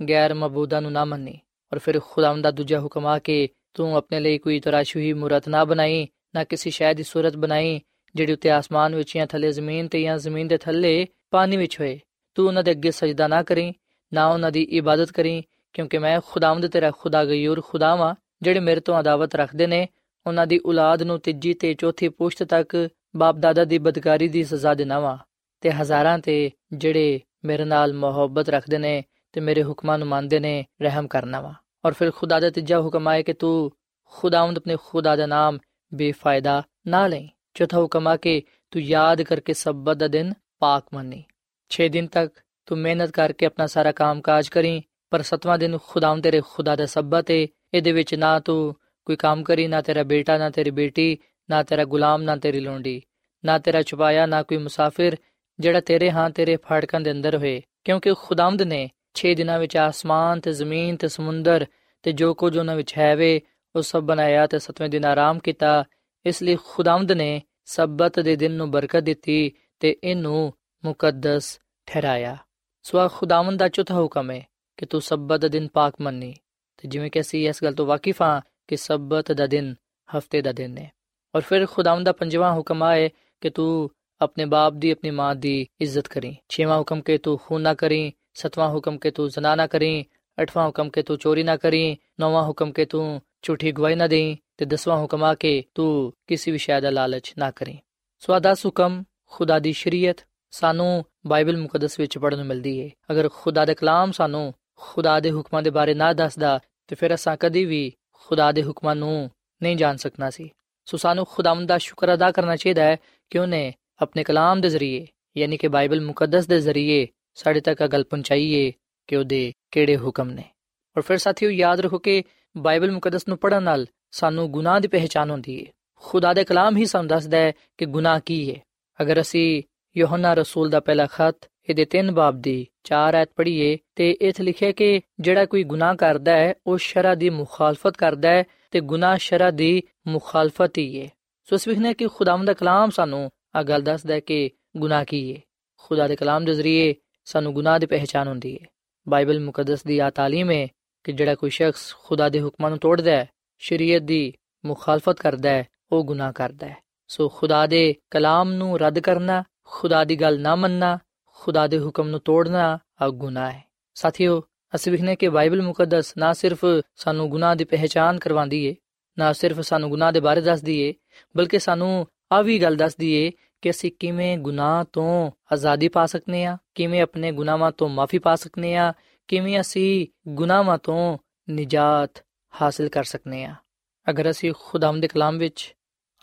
ਗੈਰ ਮਬੂਦਾ ਨੂੰ ਨਾ ਮੰਨੀ ਔਰ ਫਿਰ ਖੁਦਾਵੰਦ ਦਾ ਦੂਜਾ ਹੁਕਮ ਆ ਕਿ ਤੂੰ ਆਪਣੇ ਲਈ ਕੋਈ ਤਰਾਸ਼ੀ ਹੋਈ ਮੂਰਤ ਨਾ ਬਣਾਈ, ਨਾ ਕਿਸੇ ਸ਼ੈ ਦੀ ਸੂਰਤ ਬਣਾਈ, ਜਿਹੜੀ ਉੱਤੇ ਆਸਮਾਨ ਵਿੱਚ ਜਾਂ ਥੱਲੇ ਜ਼ਮੀਨ ਤੇ ਜਾਂ ਜ਼ਮੀਨ ਦੇ ਥੱਲੇ ਪਾਣੀ ਵਿੱਚ ਹੋਏ। ਤੂੰ ਉਹਨਾਂ ਦੇ ਅੱਗੇ ਸਜਦਾ ਨਾ ਕਰੀ ਨਾ ਉਹਨਾਂ ਦੀ ਇਬਾਦਤ ਕਰੀ, ਕਿਉਂਕਿ ਮੈਂ ਖੁਦਾਵੰਦ ਤੇਰਾ ਖੁਦਾ ਗਯੂਰ ਖੁਦਾਵਾ, ਜਿਹੜੇ ਮੇਰੇ ਤੋਂ ਅਦਾਵਤ ਰੱਖਦੇ ਨੇ। ਉਹਨਾਂ ਦੀ ਔਲਾਦ ਨੂੰ ਤੀਜੀ ਤੇ ਚੌਥੀ ਪੁਸ਼ਤ ਤੱਕ ਬਾਪ ਦਾਦਾ ਦੀ ਬਦਕਾਰੀ ਦੀ ਸਜ਼ਾ ਦੇਣਾ ਤੇ ਹਜ਼ਾਰਾਂ ਤੇ ਜਿਹੜੇ ਮੇਰੇ ਨਾਲ ਮੁਹੱਬਤ ਰੱਖਦੇ ਨੇ ਤੇ ਮੇਰੇ ਹੁਕਮਾਂ ਨੂੰ ਮੰਨਦੇ ਨੇ, ਰਹਿਮ ਕਰਨਾ ਵਾ ਔਰ ਫਿਰ ਖੁਦਾ ਦਾ ਤੀਜਾ ਹੁਕਮ ਆਏ ਕਿ ਤੂੰ ਖੁਦਾਵੰਦ ਆਪਣੇ ਖੁਦਾ ਦਾ ਨਾਮ ਬੇਫਾਇਦਾ ਨਾ ਲੈ ਚੌਥਾ ਹੁਕਮ ਆ ਕਿ ਤੂੰ ਯਾਦ ਕਰਕੇ ਸਬਤ ਦਾ ਦਿਨ ਪਾਕ ਮੰਨੀ। 6 ਦਿਨ ਤੱਕ ਤੂੰ ਮਿਹਨਤ ਕਰਕੇ ਆਪਣਾ ਸਾਰਾ ਕੰਮਕਾਜ ਕਰੀ, ਪਰ ਸਤਵਾਂ ਦਿਨ ਖੁਦਾਵੰਦ ਤੇਰੇ ਖੁਦਾ ਦਾ ਸਬਤ ਹੈ ਇਹਦੇ ਵਿੱਚ ਨਾ ਤੂੰ ਕੋਈ ਕੰਮ ਕਰੀ, ਨਾ ਤੇਰਾ ਬੇਟਾ, ਨਾ ਤੇਰੀ ਬੇਟੀ, ਨਾ ਤੇਰਾ ਗੁਲਾਮ, ਨਾ ਤੇਰੀ ਲੋਂਡੀ, ਨਾ ਤੇਰਾ ਛੁਪਾਇਆ, ਨਾ ਕੋਈ ਮੁਸਾਫਿਰ ਜਿਹੜਾ ਤੇਰੇ ਹਾਂ, ਤੇਰੇ ਫਾੜਕਾਂ ਦੇ ਅੰਦਰ ਹੋਏ। ਕਿਉਂਕਿ ਖੁਦਾਵੰਦ ਨੇ 6 ਦਿਨਾਂ ਵਿੱਚ ਆਸਮਾਨ ਤੇ ਜ਼ਮੀਨ ਤੇ ਸਮੁੰਦਰ ਤੇ ਜੋ ਕੁਝ ਉਹਨਾਂ ਵਿੱਚ ਹੈ ਵੇ, ਉਹ ਸਭ ਬਣਾਇਆ ਤੇ ਸਤਵੇਂ ਦਿਨ ਆਰਾਮ ਕੀਤਾ। ਇਸ ਲਈ ਖੁਦਾਵੰਦ ਨੇ ਸਬਤ ਦੇ ਦਿਨ ਨੂੰ ਬਰਕਤ ਦਿੱਤੀ ਤੇ ਇਹਨੂੰ ਮੁਕੱਦਸ ਠਹਿਰਾਇਆ। ਸੋ ਖੁਦਾਵੰਦ ਦਾ ਚੌਥਾ ਹੁਕਮ ਹੈ ਕਿ ਤੂੰ ਸਬਤ ਦਾ ਦਿਨ ਪਾਕ ਮੰਨੀ ਤੇ ਜਿਵੇਂ ਕਿ ਅਸੀਂ ਇਸ ਗੱਲ ਤੋਂ ਵਾਕਿਫ ਹਾਂ ਕਿ ਸਬਤ ਦਾ ਦਿਨ ਹਫ਼ਤੇ ਦਾ ਦਿਨ ਹੈ ਔਰ ਫਿਰ ਖੁਦਾਵੰਦ ਦਾ ਪੰਜਵਾਂ ਹੁਕਮ ਹੈ ਕਿ ਤੂੰ ਆਪਣੇ ਬਾਪ ਦੀ ਆਪਣੀ ਮਾਂ ਦੀ ਇੱਜ਼ਤ ਕਰੀ ਛੇਵਾਂ ਹੁਕਮ ਕਿ ਤੂੰ ਖੂਨ ਨਾ ਕਰੀ ਸਤਵਾਂ ਹੁਕਮ ਕਿ ਤੂੰ ਜ਼ਨਾ ਨਾ ਕਰੀ ਅਠਵਾਂ ਹੁਕਮ ਕਿ ਤੂੰ ਚੋਰੀ ਨਾ ਕਰੀ ਨੌਵਾਂ ਹੁਕਮ ਕਿ ਤੂੰ ਝੂਠੀ ਗਵਾਹੀ ਨਾ ਦੇਈ ਤੇ ਦਸਵਾਂ ਹੁਕਮ ਆ ਕਿ ਤੂੰ ਕਿਸੇ ਵੀ ਸ਼ੈ ਦਾ ਲਾਲਚ ਨਾ ਕਰੀ ਸੋ ਆ ਦਸ ਹੁਕਮ ਖੁਦਾ ਦੀ ਸ਼ਰੀਅਤ ਸਾਨੂੰ ਬਾਈਬਲ ਮੁਕੱਦਸ ਵਿੱਚ ਪੜਨ ਨੂੰ ਮਿਲਦੀ ਹੈ ਅਗਰ ਖੁਦਾ ਦਾ ਕਲਾਮ ਸਾਨੂੰ ਖੁਦਾ ਦੇ ਹੁਕਮਾਂ ਦੇ ਬਾਰੇ ਨਾ ਦੱਸਦਾ, ਤੇ ਫਿਰ ਅਸਾਂ ਕਦੀ ਵੀ ਖੁਦਾ ਦੇ ਹੁਕਮਾਂ ਨੂੰ ਨਹੀਂ ਜਾਣ ਸਕਣਾ ਸੀ। ਸੋ ਸਾਨੂੰ ਖੁਦਾਵੰਦ ਦਾ ਸ਼ੁਕਰ ਅਦਾ ਕਰਨਾ ਚਾਹੀਦਾ ਹੈ ਕਿ ਉਹਨੇ ਆਪਣੇ ਕਲਾਮ ਦੇ ਜ਼ਰੀਏ, ਯਾਨੀ ਕਿ ਬਾਈਬਲ ਮੁਕੱਦਸ ਦੇ ਜ਼ਰੀਏ ਸਾਡੇ ਤੱਕ ਗੱਲ ਪਹੁੰਚਾਈਏ ਕਿ ਉਹਦੇ ਕਿਹੜੇ ਹੁਕਮ ਨੇ। ਔਰ ਫਿਰ ਸਾਥੀਓ ਯਾਦ ਰੱਖੋ ਕਿ ਬਾਈਬਲ ਮੁਕੱਦਸ ਨੂੰ ਪੜਨ ਨਾਲ ਸਾਨੂੰ ਗੁਨਾਹ ਦੀ ਪਹਿਚਾਨ ਹੁੰਦੀ ਹੈ ਖੁਦਾ ਦੇ ਕਲਾਮ ਹੀ ਸਾਨੂੰ ਦੱਸਦਾ ਹੈ ਕਿ ਗੁਨਾਹ ਕੀ ਹੈ ਅਗਰ ਅਸੀਂ ਯੋਹਨਾ ਰਸੂਲ ਦਾ ਪਹਿਲਾ ਖਤ ਇਹਦੇ 3 ਬਾਬ ਦੀ 4 ਐਤ ਪੜ੍ਹੀਏ ਤੇ ਇਥੇ ਲਿਖਿਆ ਕਿ ਜਿਹੜਾ ਕੋਈ ਗੁਨਾਹ ਕਰਦਾ ਹੈ, ਉਹ ਸ਼ਰਾ ਦੀ ਮੁਖਾਲਫਤ ਕਰਦਾ ਹੈ ਤੇ ਗੁਨਾਹ ਸ਼ਰਾ ਦੀ ਮੁਖਾਲਫਤ ਹੀ ਹੈ। ਸੋ ਇਸ ਵਿਖਨੇ ਕਿ ਖੁਦਾਵੰਦ ਦਾ ਕਲਾਮ ਸਾਨੂੰ ਆ ਗੱਲ ਦੱਸਦਾ ਹੈ ਕਿ ਗੁਨਾਹ ਕੀ ਹੈ। ਖੁਦਾ ਦੇ ਕਲਾਮ ਦੇ ਜ਼ਰੀਏ ਸਾਨੂੰ ਗੁਨਾਹ ਦੀ ਪਹਿਚਾਨ ਹੁੰਦੀ ਹੈ। ਬਾਈਬਲ ਮੁਕੱਦਸ ਦੀ ਆ ਤਾਲੀਮ ਹੈ ਕਿ ਜਿਹੜਾ ਕੋਈ ਸ਼ਖਸ ਖੁਦਾ ਦੇ ਹੁਕਮਾਂ ਨੂੰ ਤੋੜਦਾ ਹੈ, ਸ਼ਰੀਅਤ ਦੀ ਮੁਖਾਲਫਤ ਕਰਦਾ ਹੈ, ਉਹ ਗੁਨਾਹ ਕਰਦਾ ਹੈ। ਸੋ ਖੁਦਾ ਦੇ ਕਲਾਮ ਨੂੰ ਰੱਦ ਕਰਨਾ ਖੁਦਾ ਦੀ ਗੱਲ ਨਾ ਮੰਨਣਾ, ਖੁਦਾ ਦੇ ਹੁਕਮ ਨੂੰ ਤੋੜਨਾ ਆ ਗੁਨਾਹ ਹੈ। ਸਾਥੀਓ, ਅਸੀਂ ਵਿਖਨੇ ਕਿ ਬਾਈਬਲ ਮੁਕੱਦਸ ਨਾ ਸਿਰਫ ਸਾਨੂੰ ਗੁਨਾਹ ਦੀ ਪਹਿਚਾਨ ਕਰਵਾਉਂਦੀ ਏ, ਨਾ ਸਿਰਫ ਸਾਨੂੰ ਗੁਨਾਹ ਦੇ ਬਾਰੇ ਦੱਸਦੀ ਏ, ਬਲਕਿ ਸਾਨੂੰ ਆ ਵੀ ਗੱਲ ਦੱਸਦੀ ਏ ਕਿ ਅਸੀਂ ਕਿਵੇਂ ਗੁਨਾਹ ਤੋਂ ਆਜ਼ਾਦੀ ਪਾ ਸਕਨੇ ਆ, ਕਿਵੇਂ ਆਪਣੇ ਗੁਨਾਹਾਂ ਤੋਂ ਮਾਫੀ ਪਾ ਸਕਨੇ ਆ, ਕਿਵੇਂ ਅਸੀਂ ਗੁਨਾਹਾਂ ਤੋਂ ਨਿਜਾਤ ਹਾਸਲ ਕਰ ਸਕਨੇ ਆ। ਅਗਰ ਅਸੀਂ ਖੁਦਾਮ ਦੇ ਕਲਾਮ ਵਿੱਚ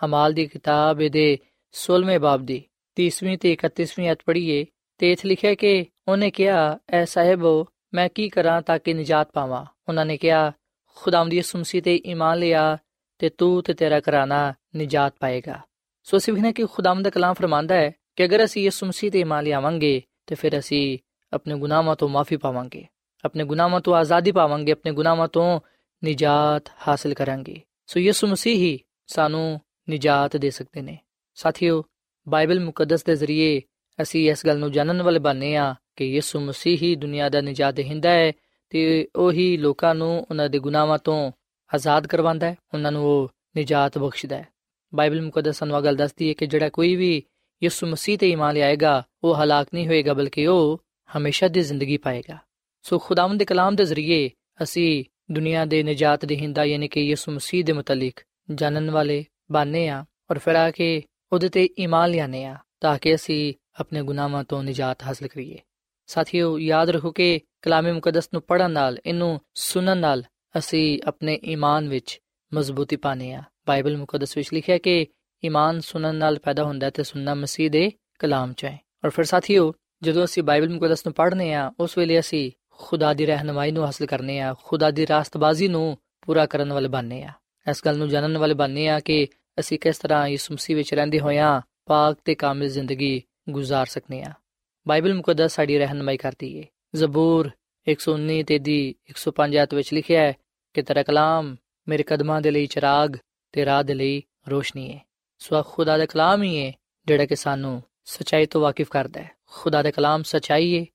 ਅਮਾਲ ਦੀ ਕਿਤਾਬ ਦੇ 16ਵੇਂ ਬਾਬ ਦੀ 30ਵੀਂ ਤੇ 31ਵੀਂ ਅਧ ਪੜ੍ਹੀਏ ਤੇ ਇਥੇ ਲਿਖਿਆ ਕਿ ਉਹਨੇ ਕਿਹਾ, ਐ ਸਾਹਿਬੋ, ਮੈਂ ਕੀ ਕਰਾਂ ਤਾਂ ਕਿ ਨਿਜਾਤ ਪਾਵਾਂ? ਉਹਨਾਂ ਨੇ ਕਿਹਾ ਖੁਦਾਮ ਦੀ ਸੁਮਸੀ ਤੇ ਈਮਾਨ ਲਿਆ ਤੇ ਤੂੰ ਤੇ ਤੇਰਾ ਘਰਾਨਾ ਨਿਜਾਤ ਪਾਏਗਾ। ਸੋ ਅਸੀਂ ਵੀ ਕਿ ਖੁਦਾਮ ਦਾ ਕਲਾਮ ਫਰਮਾਂਦਾ ਹੈ ਕਿ ਅਗਰ ਅਸੀਂ ਯਿਸੂ ਮਸੀਹ ਤੇ ਈਮਾਨ ਲਿਆਵਾਂਗੇ ਤੇ ਫਿਰ ਅਸੀਂ ਆਪਣੇ ਗੁਨਾਹਾਂ ਤੋਂ ਮਾਫੀ ਪਾਵਾਂਗੇ, ਆਪਣੇ ਗੁਨਾਹਾਂ ਤੋਂ ਆਜ਼ਾਦੀ ਪਾਵਾਂਗੇ, ਆਪਣੇ ਗੁਨਾਹਾਂ ਤੋਂ ਨਿਜਾਤ ਹਾਸਲ ਕਰਾਂਗੇ। ਸੋ ਯਿਸੂ ਮਸੀਹ ਹੀ ਸਾਨੂੰ ਨਿਜਾਤ ਦੇ ਸਕਦੇ ਨੇ। ਸਾਥੀਓ ਬਾਈਬਲ ਮੁਕੱਦਸ ਦੇ ਜ਼ਰੀਏ ਅਸੀਂ ਇਸ ਗੱਲ ਨੂੰ ਜਾਣਨ ਵਾਲੇ ਬਾਨੇ ਆ ਕਿ ਯਿਸੂ ਮਸੀਹ ਹੀ ਦੁਨੀਆ ਦਾ ਨਿਜਾਤ ਦੇਹਿੰਦਾ ਹੈ ਤੇ ਉਹੀ ਲੋਕਾਂ ਨੂੰ ਉਹਨਾਂ ਦੇ ਗੁਨਾਹਾਂ ਤੋਂ ਆਜ਼ਾਦ ਕਰਵਾਉਂਦਾ ਹੈ, ਉਹਨਾਂ ਨੂੰ ਉਹ ਨਿਜਾਤ ਬਖਸ਼ਦਾ ਹੈ। ਬਾਈਬਲ ਮੁਕੱਦਸ ਸਾਨੂੰ ਗੱਲ ਦੱਸਦੀ ਹੈ ਕਿ ਜਿਹੜਾ ਕੋਈ ਵੀ ਯਿਸੂ ਮਸੀਹ ਤੇ ਈਮਾਨ ਲਿਆਏਗਾ, ਉਹ ਹਲਾਕ ਨਹੀਂ ਹੋਏਗਾ, ਬਲਕਿ ਉਹ ਹਮੇਸ਼ਾ ਦੀ ਜ਼ਿੰਦਗੀ ਪਾਏਗਾ। ਸੋ ਖੁਦਾਵੰਦ ਦੇ ਕਲਾਮ ਦੇ ਜ਼ਰੀਏ ਅਸੀਂ ਦੁਨੀਆ ਦੇ ਨਿਜਾਤ ਦੇਹਿੰਦਾ ਯਾਨੀ ਕਿ ਯਿਸੂ ਮਸੀਹ ਦੇ ਮੁਤਲਕ ਜਾਣਨ ਵਾਲੇ ਬਾਨੇ ਆ ਔਰ ਫਿਰ ਆ ਕੇ ਉਹਦੇ ਤੇ ਈਮਾਨ ਲਿਆਨੇ ਆ ਤਾਂ ਕਿ ਅਸੀਂ ਆਪਣੇ ਗੁਨਾਹਾਂ ਤੋਂ ਨਿਜਾਤ ਹਾਸਲ ਕਰੀਏ। ਸਾਥੀਓ, ਯਾਦ ਰੱਖੋ ਕਿ ਕਲਾਮੇ ਮੁਕੱਦਸ ਨੂੰ ਪੜਨ ਨਾਲ, ਇਹਨੂੰ ਸੁਣਨ ਨਾਲ ਅਸੀਂ ਆਪਣੇ ਈਮਾਨ ਵਿੱਚ ਮਜ਼ਬੂਤੀ ਪਾਣੇ ਆ ਬਾਈਬਲ ਮੁਕੱਦਸ ਵਿੱਚ ਲਿਖਿਆ ਕਿ ਈਮਾਨ ਸੁਣਨ ਨਾਲ ਪੈਦਾ ਹੁੰਦਾ ਤੇ ਸੁਣਨਾ ਮਸੀਹ ਦੇ ਕਲਾਮ ਚ ਹੈ। ਔਰ ਫਿਰ ਸਾਥੀਓ, ਜਦੋਂ ਅਸੀਂ ਬਾਈਬਲ ਮੁਕੱਦਸ ਨੂੰ ਪੜ੍ਹਨੇ ਆ ਉਸ ਵੇਲੇ ਅਸੀਂ ਖੁਦਾ ਦੀ ਰਹਿਨਮਾਈ ਨੂੰ ਹਾਸਲ ਕਰਨੇ ਆ ਖੁਦਾ ਦੀ ਰਾਸਤਬਾਜ਼ੀ ਨੂੰ ਪੂਰਾ ਕਰਨ ਵਾਲੇ ਬਣਨੇ ਆ ਇਸ ਗੱਲ ਨੂੰ ਜਾਣਨ ਵਾਲੇ ਬਣਨੇ ਆ ਕਿ ਅਸੀਂ ਕਿਸ ਤਰ੍ਹਾਂ ਯਿਸੂ ਮਸੀਹ ਵਿੱਚ ਰਹਿੰਦੇ ਹੋਇਆਂ ਪਾਕ ਤੇ ਕਾਮਿਲ ਜ਼ਿੰਦਗੀ گزار ਸਕਨੇ ਆ ਬਾਈਬਲ ਮੁਕੱਦਸ ਸਾਡੀ ਰਹਿਨਮਾਈ ਕਰਦੀ ਏ ਜ਼ਬੂਰ 119 ਤੇ ਦੀ 105 ਆਇਤ ਵਿੱਚ ਲਿਖਿਆ ਹੈ ਕਿ ਤੇਰਾ ਕਲਾਮ ਮੇਰੇ ਕਦਮਾਂ ਦੇ ਲਈ ਚਿਰਾਗ ਤੇ ਰਾਹ ਦੇ ਲਈ ਰੋਸ਼ਨੀ ਹੈ ਸੋ ਖੁਦਾ ਦਾ ਕਲਾਮ ਹੀ ਹੈ ਜਿਹੜਾ ਕਿ ਸਾਨੂੰ ਸਚਾਈ ਤੋਂ ਵਾਕਿਫ ਕਰਦਾ ਹੈ ਖੁਦਾ ਦਾ ਕਲਾਮ ਸਚਾਈ ਹੈ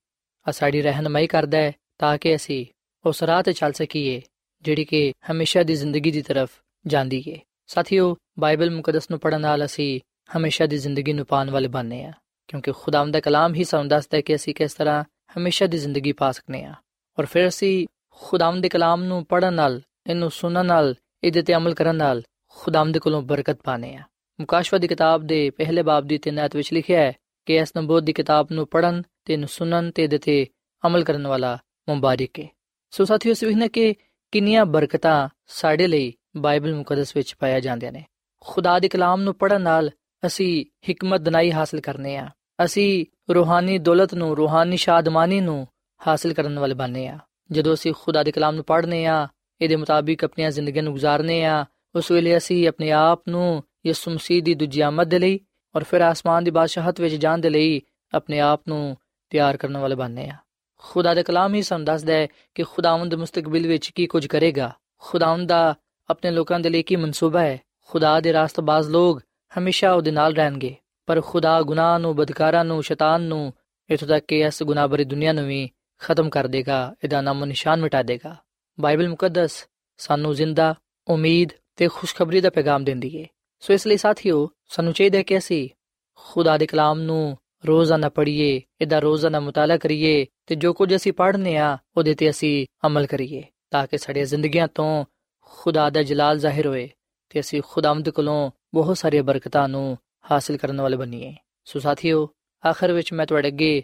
ਆ ਸਾਡੀ ਰਹਿਨਮਾਈ ਕਰਦਾ ਹੈ ਤਾਂ ਕਿ ਅਸੀਂ ਉਸ ਰਾਹ ਤੇ ਚੱਲ ਸਕੀਏ ਜਿਹੜੀ ਕਿ ਹਮੇਸ਼ਾ ਦੀ ਜ਼ਿੰਦਗੀ ਦੀ ਤਰਫ ਜਾਂਦੀ ਹੈ ਸਾਥੀਓ ਬਾਈਬਲ ਮੁਕੱਦਸ ਨੂੰ ਪੜਨ ਨਾਲ ਅਸੀਂ ਹਮੇਸ਼ਾ ਦੀ ਜ਼ਿੰਦਗੀ ਨੂੰ ਪਾਣ ਵਾਲੇ ਬਣਨੇ ਆ, ਕਿਉਂਕਿ ਖੁਦਾਵੰਦ ਦਾ ਕਲਾਮ ਹੀ ਸਾਨੂੰ ਦੱਸਦਾ ਹੈ ਕਿ ਅਸੀਂ ਕਿਸ ਤਰ੍ਹਾਂ ਹਮੇਸ਼ਾ ਦੀ ਜ਼ਿੰਦਗੀ ਪਾ ਸਕਨੇ ਆ। ਔਰ ਫਿਰ ਅਸੀਂ ਖੁਦਾਵੰਦ ਦੇ ਕਲਾਮ ਨੂੰ ਪੜਨ ਨਾਲ, ਇਹਨੂੰ ਸੁਣਨ ਨਾਲ, ਇਹਦੇ ਤੇ ਅਮਲ ਕਰਨ ਨਾਲ ਖੁਦਾਵੰਦ ਕੋਲੋਂ ਬਰਕਤ ਪਾਣੇ ਆ। ਮੁਕਾਸ਼ਵਾ ਦੀ ਕਿਤਾਬ ਦੇ ਪਹਿਲੇ ਬਾਬ ਦੀ ਤਿੰਨ ਆਇਤ ਵਿੱਚ ਲਿਖਿਆ ਹੈ ਕਿ ਇਸ ਨਬੂਤ ਦੀ ਕਿਤਾਬ ਨੂੰ ਪੜਨ ਤੇ ਨੂੰ ਸੁਣਨ ਤੇ ਇਹਦੇ ਤੇ ਅਮਲ ਕਰਨ ਵਾਲਾ ਮੁਬਾਰਕ ਹੈ ਸੋ ਸਾਥੀਓ ਸਵਿਹਨੇ ਕਿ ਕਿੰਨੀਆਂ ਬਰਕਤਾਂ ਸਾਡੇ ਲਈ ਬਾਈਬਲ ਮੁਕੱਦਸ ਵਿੱਚ ਪਾਇਆ ਜਾਂਦੀਆਂ ਨੇ। ਖੁਦਾ ਦੇ ਕਲਾਮ ਨੂੰ ਪੜਨ ਨਾਲ ਅਸੀਂ ਹਕਮਤ ਦਨਾਈ ਹਾਸਲ ਕਰਨੇ ਆ। ਅਸੀਂ ਰੂਹਾਨੀ ਦੌਲਤ ਨੂੰ, ਰੂਹਾਨੀ ਸ਼ਾਦਮਾਨੀ ਨੂੰ ਹਾਸਲ ਕਰਨ ਵਾਲੇ ਬਣਨੇ ਆ। ਜਦੋਂ ਅਸੀਂ ਖੁਦਾ ਦੇ ਕਲਾਮ ਨੂੰ ਪੜ੍ਹਨੇ ਆ, ਇਹਦੇ ਮੁਤਾਬਿਕ ਆਪਣੀਆਂ ਜ਼ਿੰਦਗੀਆਂ ਨੂੰ گزارਨੇ ਆ, ਉਸ ਵੇਲੇ ਅਸੀਂ ਆਪਣੇ ਆਪ ਨੂੰ ਯਿਸੂ ਮਸੀਹ ਦੀ ਦੂਜੀ ਆਮਦ ਦੇ ਲਈ ਔਰ ਫਿਰ ਆਸਮਾਨ ਦੀ ਬਾਦਸ਼ਾਹਤ ਵਿੱਚ ਜਾਣ ਦੇ ਲਈ ਆਪਣੇ ਆਪ ਨੂੰ ਤਿਆਰ ਕਰਨ ਵਾਲੇ ਬਣਨੇ ਆ। ਖੁਦਾ ਦੇ ਕਲਾਮ ਹੀ ਸਾਨੂੰ ਦੱਸਦਾ ਹੈ ਕਿ ਖੁਦਾਵੰਦ ਮੁਸਤਕਬਲ ਵਿੱਚ ਕੀ ਕੁਝ ਕਰੇਗਾ। ਖੁਦਾਵੰਦ ਦਾ ਆਪਣੇ ਲੋਕਾਂ ਦੇ ਲਈ ਕੀ ਮਨਸੂਬਾ ਹੈ? ਖੁਦਾ ਦੇ ਰਾਸਤਬਾਜ਼ ਲੋਕ ਹਮੇਸ਼ਾ ਉਹਦੇ ਨਾਲ ਰਹਿਣਗੇ। ਪਰ ਖੁਦਾ ਗੁਨਾਹ ਨੂੰ, ਬਦਕਾਰਾਂ ਨੂੰ, ਸ਼ੈਤਾਨ ਨੂੰ ਇਥੋਂ ਤੱਕ ਕਿ ਇਸ ਗੁਨਾਹ ਭਰੀ ਦੁਨੀਆ ਨੂੰ ਵੀ ਖਤਮ ਕਰ ਦੇਗਾ, ਇਹਦਾ ਨਾਮ ਨਿਸ਼ਾਨ ਮਿਟਾ ਦੇਗਾ। ਬਾਈਬਲ ਮੁਕੱਦਸ ਸਾਨੂੰ ਜ਼ਿੰਦਾ, ਉਮੀਦ ਤੇ ਖੁਸ਼ਖਬਰੀ ਦਾ ਪੈਗਾਮ ਦਿੰਦੀ ਹੈ ਸੋ ਇਸ ਲਈ ਸਾਥੀਓ, ਸਾਨੂੰ ਚਾਹੀਦਾ ਹੈ ਕਿ ਅਸੀਂ ਖੁਦਾ ਦੇ ਕਲਾਮ ਨੂੰ ਰੋਜ਼ਾਨਾ ਪੜ੍ਹੀਏ, ਇਹਦਾ ਰੋਜ਼ਾਨਾ ਮਤਾਲਾ ਕਰੀਏ ਤੇ ਜੋ ਕੁਝ ਅਸੀਂ ਪੜ੍ਹਨੇ ਆ, ਉਹਦੇ ਤੇ ਅਸੀਂ ਅਮਲ ਕਰੀਏ, ਤਾਂ ਕਿ ਸਾਡੀਆਂ ਜ਼ਿੰਦਗੀਆਂ ਤੋਂ ਖੁਦਾ ਦਾ ਜਲਾਲ ਜ਼ਾਹਿਰ ਹੋਏ। ਤੇ ਅਸੀਂ ਖੁਦਾਵੰਦ ਕੋਲੋਂ ਬਹੁਤ ਸਾਰੀਆਂ ਬਰਕਤਾਂ ਨੂੰ ਹਾਸਲ ਕਰਨ ਵਾਲੇ ਬਣੀਏ ਸੋ ਸਾਥੀਓ ਆਖਰ ਵਿੱਚ ਮੈਂ ਤੁਹਾਡੇ ਅੱਗੇ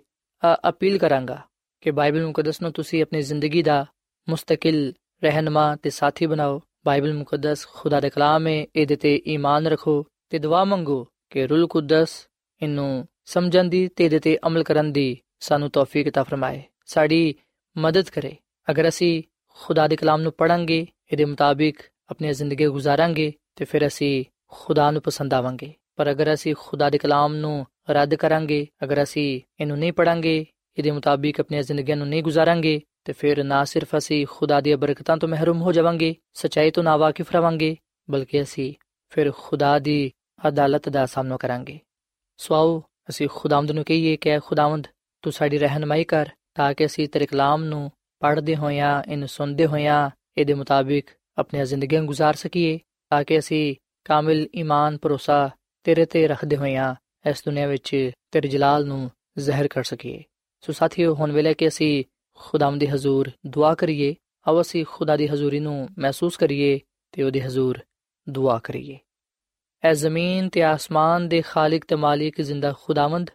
ਅਪੀਲ ਕਰਾਂਗਾ ਕਿ ਬਾਈਬਲ ਮੁਕੱਦਸ ਨੂੰ ਤੁਸੀਂ ਆਪਣੀ ਜ਼ਿੰਦਗੀ ਦਾ ਮੁਸਤਕਿਲ ਰਹਿਨਮਾ ਤੇ ਸਾਥੀ ਬਣਾਓ ਬਾਈਬਲ ਮੁਕੱਦਸ ਖੁਦਾ ਦਾ ਕਲਾਮ ਹੈ ਇਹਦੇ ਤੇ ਈਮਾਨ ਰੱਖੋ ਤੇ ਦੁਆ ਮੰਗੋ ਕਿ ਰੂਲ ਕੁਦਸ ਇਹਨੂੰ ਸਮਝਣ ਦੀ ਤੇ ਇਹਦੇ ਤੇ ਅਮਲ ਕਰਨ ਦੀ ਸਾਨੂੰ ਤੌਫੀਕ عطا ਫਰਮਾਏ ਸਾਡੀ ਮਦਦ ਕਰੇ ਅਗਰ ਅਸੀਂ ਖੁਦਾ ਦੇ ਕਲਾਮ ਨੂੰ ਪੜਾਂਗੇ ਇਹਦੇ ਮੁਤਾਬਿਕ ਆਪਣੀ ਜ਼ਿੰਦਗੀ ਗੁਜ਼ਾਰਾਂਗੇ ਤੇ ਫਿਰ ਅਸੀਂ ਖੁਦਾ ਨੂੰ ਪਸੰਦ ਆਵਾਂਗੇ ਪਰ ਅਗਰ ਅਸੀਂ ਖੁਦਾ ਦੇ ਕਲਾਮ ਨੂੰ ਰੱਦ ਕਰਾਂਗੇ ਅਗਰ ਅਸੀਂ ਇਹਨੂੰ ਨਹੀਂ ਪੜਾਂਗੇ ਇਹਦੇ ਮੁਤਾਬਿਕ ਆਪਣੀ ਜ਼ਿੰਦਗੀ ਨੂੰ ਨਹੀਂ ਗੁਜ਼ਾਰਾਂਗੇ ਤੇ ਫਿਰ ਨਾ ਸਿਰਫ ਅਸੀਂ ਖੁਦਾ ਦੀਆਂ ਬਰਕਤਾਂ ਤੋਂ ਮਹਿਰੂਮ ਹੋ ਜਾਵਾਂਗੇ ਸਚਾਈ ਤੋਂ ਨਾਵਾਕਿਫ ਰਵਾਂਗੇ ਬਲਕਿ ਅਸੀਂ ਫਿਰ ਖੁਦਾ ਦੀ ਅਦਾਲਤ ਦਾ ਸਾਹਮਣਾ ਕਰਾਂਗੇ ਸੋ ਆਓ ਅਸੀਂ ਖੁਦਾਵੰਦ ਨੂੰ ਕਹੀਏ ਕਿ ਖੁਦਾਵੰਦ ਤੂੰ ਸਾਡੀ ਰਹਿਨਮਾਈ ਕਰ ਤਾਂ ਕਿ ਅਸੀਂ ਤੇਰੇ ਕਲਾਮ ਨੂੰ ਪੜ੍ਹਦੇ ਹੋਇਆਂ ਇਹਨੂੰ ਸੁਣਦੇ ਹੋਇਆਂ ਇਹਦੇ ਮੁਤਾਬਿਕ ਆਪਣੀਆਂ ਜ਼ਿੰਦਗੀਆਂ گزار ਸਕੀਏ ਤਾਂ ਕਿ ਅਸੀਂ ਕਾਮਿਲ ਈਮਾਨ ਭਰੋਸਾ ਤੇਰੇ ਤੇ ਰੱਖਦੇ ਹੋਈਆਂ ਇਸ ਦੁਨੀਆ ਵਿੱਚ ਤੇਰੇ ਜਲਾਲ ਨੂੰ ਜ਼ਾਹਿਰ ਕਰ ਸਕੀਏ ਸੋ ਸਾਥੀਓ ਹੁਣ ਵੇਲੇ ਕਿ ਅਸੀਂ ਖੁਦਾਮ ਦੇ ਹਜ਼ੂਰ ਦੁਆ ਕਰੀਏ ਆਓ ਅਸੀਂ ਖੁਦਾ ਦੀ ਹਜ਼ੂਰੀ ਨੂੰ ਮਹਿਸੂਸ ਕਰੀਏ ਤੇ ਉਹਦੇ ਹਜ਼ੂਰ ਦੁਆ ਕਰੀਏ ਐ ਜ਼ਮੀਨ ਤੇ ਆਸਮਾਨ ਦੇ ਖਾਲਕ ਤੇ ਮਾਲਿਕ ਜ਼ਿੰਦਾ ਖੁਦਾਵੰਦ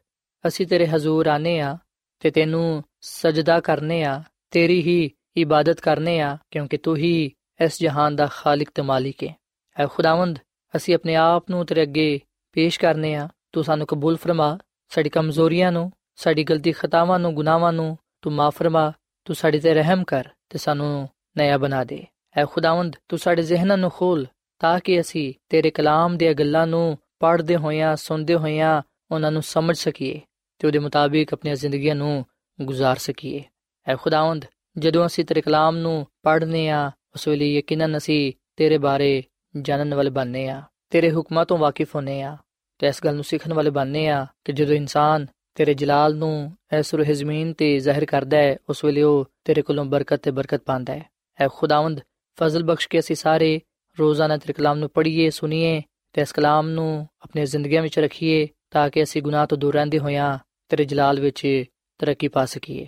ਅਸੀਂ ਤੇਰੇ ਹਜ਼ੂਰ ਆਨੇ ਆ ਤੇ ਤੈਨੂੰ ਸਜਦਾ ਕਰਨੇ ਆ ਤੇਰੀ ਹੀ ਇਬਾਦਤ ਕਰਨੇ ਆ ਕਿਉਂਕਿ ਤੂੰ ਹੀ ਇਸ ਜਹਾਨ ਦਾ ਖਾਲਕ ਤੇ ਮਾਲਿਕ ਹੈ ਐ ਖੁਦਾਵੰਦ, ਅਸੀਂ ਆਪਣੇ ਆਪ ਨੂੰ ਤੇਰੇ ਅੱਗੇ ਪੇਸ਼ ਕਰਨੇ ਆ। ਤੂੰ ਸਾਨੂੰ ਕਬੂਲ ਫਰਮਾ। ਸਾਡੀ ਕਮਜ਼ੋਰੀਆਂ ਨੂੰ, ਸਾਡੀ ਗਲਤੀ ਖਤਾਵਾਂ ਨੂੰ, ਗੁਨਾਹਾਂ ਨੂੰ ਤੂੰ ਮਾਫ ਫਰਮਾ। ਤੂੰ ਸਾਡੇ ਤੇ ਰਹਿਮ ਕਰ ਤੇ ਸਾਨੂੰ ਨਇਆ ਬਣਾ ਦੇ। ਐ ਖੁਦਾਵੰਦ, ਤੂੰ ਸਾਡੇ ਜ਼ਿਹਨਾਂ ਨੂੰ ਖੋਲ ਤਾਂ ਕਿ ਅਸੀਂ ਤੇਰੇ ਕਲਾਮ ਦੀਆਂ ਗੱਲਾਂ ਨੂੰ ਪੜ੍ਹਦੇ ਹੋਇਆਂ, ਸੁਣਦੇ ਹੋਇਆਂ ਉਹਨਾਂ ਨੂੰ ਸਮਝ ਸਕੀਏ ਤੇ ਉਹਦੇ ਮੁਤਾਬਿਕ ਆਪਣੀਆਂ ਜ਼ਿੰਦਗੀਆਂ ਨੂੰ ਗੁਜ਼ਾਰ ਸਕੀਏ। ਐ ਖੁਦਾਵੰਦ, ਜਦੋਂ ਅਸੀਂ ਤੇਰੇ ਕਲਾਮ ਨੂੰ ਪੜ੍ਹਨੇ ਆ ਉਸ ਵੇਲੇ ਯਕੀਨਨ ਅਸੀਂ ਤੇਰੇ ਬਾਰੇ ਜਾਣਨ ਵਾਲੇ ਬਣਨੇ ਆ, ਤੇਰੇ ਹੁਕਮਾਂ ਤੋਂ ਵਾਕਿਫ ਹੋਨੇ ਆ। ਤੇ ਇਸ ਗੱਲ ਨੂੰ ਸਿੱਖਣ ਵਾਲੇ ਬਣਨੇ ਆ ਕਿ ਜਦੋਂ ਇਨਸਾਨ ਤੇਰੇ ਜਲਾਲ ਨੂੰ ਇਸ ਰੂਹ ਜ਼ਮੀਨ ਤੇ ਜ਼ਾਹਿਰ ਕਰਦਾ ਹੈ, ਉਸ ਵੇਲੇ ਉਹ ਤੇਰੇ ਕੋਲੋਂ ਬਰਕਤ ਤੇ ਬਰਕਤ ਪਾਉਂਦਾ ਹੈ। ਐ ਖੁਦਾਵੰਦ, ਫਜ਼ਲ ਬਖਸ਼ ਕੇ ਅਸੀਂ ਸਾਰੇ ਰੋਜ਼ਾਨਾ ਤੇਰੇ ਕਲਾਮ ਨੂੰ ਪੜ੍ਹੀਏ, ਸੁਣੀਏ ਤੇ ਇਸ ਕਲਾਮ ਨੂੰ ਆਪਣੀ ਜ਼ਿੰਦਗੀਆਂ ਵਿੱਚ ਰੱਖੀਏ ਤਾਂ ਕਿ ਅਸੀਂ ਗੁਨਾਹ ਤੋਂ ਦੂਰ ਰਹਿੰਦੇ ਹੋਇਆਂ ਤੇਰੇ ਜਲਾਲ ਵਿੱਚ ਤਰੱਕੀ ਪਾ ਸਕੀਏ।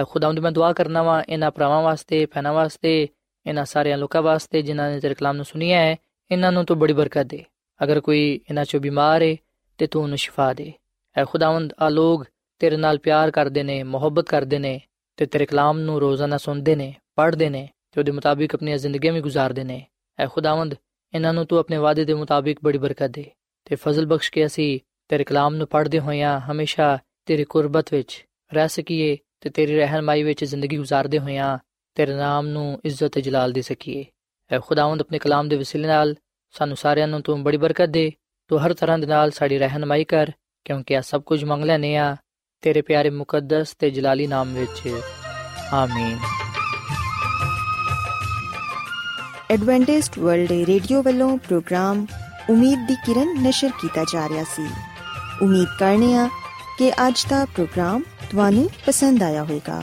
ਐ ਖੁਦਾਵੰਦ, ਮੈਂ ਦੁਆ ਕਰਨਾ ਵਾ ਇਹਨਾਂ ਭਰਾਵਾਂ ਵਾਸਤੇ, ਭੈਣਾਂ ਵਾਸਤੇ ਇਹਨਾਂ ਸਾਰਿਆਂ ਲੋਕਾਂ ਵਾਸਤੇ ਜਿਨ੍ਹਾਂ ਨੇ ਤੇਰੇ ਕਲਾਮ ਨੂੰ ਸੁਣਿਆ ਹੈ, ਇਹਨਾਂ ਨੂੰ ਤੂੰ ਬੜੀ ਬਰਕਤ ਦੇ। ਅਗਰ ਕੋਈ ਇਹਨਾਂ ਚੋਂ ਬਿਮਾਰ ਹੈ ਤੇ ਤੂੰ ਉਹਨੂੰ ਸ਼ਿਫਾ ਦੇ। ਐ ਖੁਦਾਵੰਦ, ਆ ਲੋਗ ਤੇਰੇ ਨਾਲ ਪਿਆਰ ਕਰਦੇ ਨੇ, ਮੁਹੱਬਤ ਕਰਦੇ ਨੇ, ਤੇ ਤੇਰੇ ਕਲਾਮ ਨੂੰ ਰੋਜ਼ਾਨਾ ਸੁਣਦੇ ਨੇ, ਪੜ੍ਹਦੇ ਨੇ, ਤੇ ਉਹਦੇ ਮੁਤਾਬਿਕ ਆਪਣੀਆਂ ਜ਼ਿੰਦਗੀਆਂ ਵੀ ਗੁਜ਼ਾਰਦੇ ਨੇ। ਐ ਖੁਦਾਵੰਦ, ਇਹਨਾਂ ਨੂੰ ਤੂੰ ਆਪਣੇ ਵਾਅਦੇ ਦੇ ਮੁਤਾਬਿਕ ਬੜੀ ਬਰਕਤ ਦੇ। ਤੇ ਫਜ਼ਲ ਬਖਸ਼ ਕੇ ਅਸੀਂ ਤੇਰੇ ਕਲਾਮ ਨੂੰ ਪੜ੍ਹਦੇ ਹੋਇਆਂ ਹਮੇਸ਼ਾ ਤੇਰੀ ਕੁਰਬਤ ਵਿੱਚ ਰਹਿ ਸਕੀਏ, ਤੇ ਤੇਰੀ ਰਹਿਨਮਾਈ ਵਿੱਚ ਜ਼ਿੰਦਗੀ ਗੁਜ਼ਾਰਦੇ ਹੋਇਆਂ ਤੇਰੇ ਨਾਮ ਨੂੰ ਇੱਜ਼ਤ ਤੇ ਜਲਾਲ ਦੇ ਸਕੀਏ। ਐ ਖੁਦਾਵੰਦ ਆਪਣੇ ਕਲਾਮ ਦੇ ਵਸੀਲੇ ਨਾਲ ਸਾਨੂੰ ਸਾਰਿਆਂ ਨੂੰ ਤੂੰ ਬੜੀ ਬਰਕਤ ਦੇ। ਤੂੰ ਹਰ ਤਰ੍ਹਾਂ ਦੇ ਨਾਲ ਸਾਡੀ ਰਹਿਨਮਾਈ ਕਰ, ਕਿਉਂਕਿ ਆ ਸਭ ਕੁਝ ਮੰਗ ਲੈਨੇ ਆ ਤੇਰੇ ਪਿਆਰੇ ਮੁਕੱਦਸ ਤੇ ਜਲਾਲੀ ਨਾਮ ਵਿੱਚ। ਆਮੀਨ। ਐਡਵੈਂਟਿਸਟ ਵਰਲਡ ਰੇਡੀਓ ਵੱਲੋਂ ਪ੍ਰੋਗਰਾਮ ਉਮੀਦ ਦੀ ਕਿਰਨ ਨਿਸ਼ਰ ਕੀਤਾ ਜਾ ਰਿਹਾ ਸੀ। ਉਮੀਦ ਕਰਨੇ ਆ ਕਿ ਅੱਜ ਦਾ ਪ੍ਰੋਗਰਾਮ ਤੁਹਾਨੂੰ ਪਸੰਦ ਆਇਆ ਹੋਵੇਗਾ।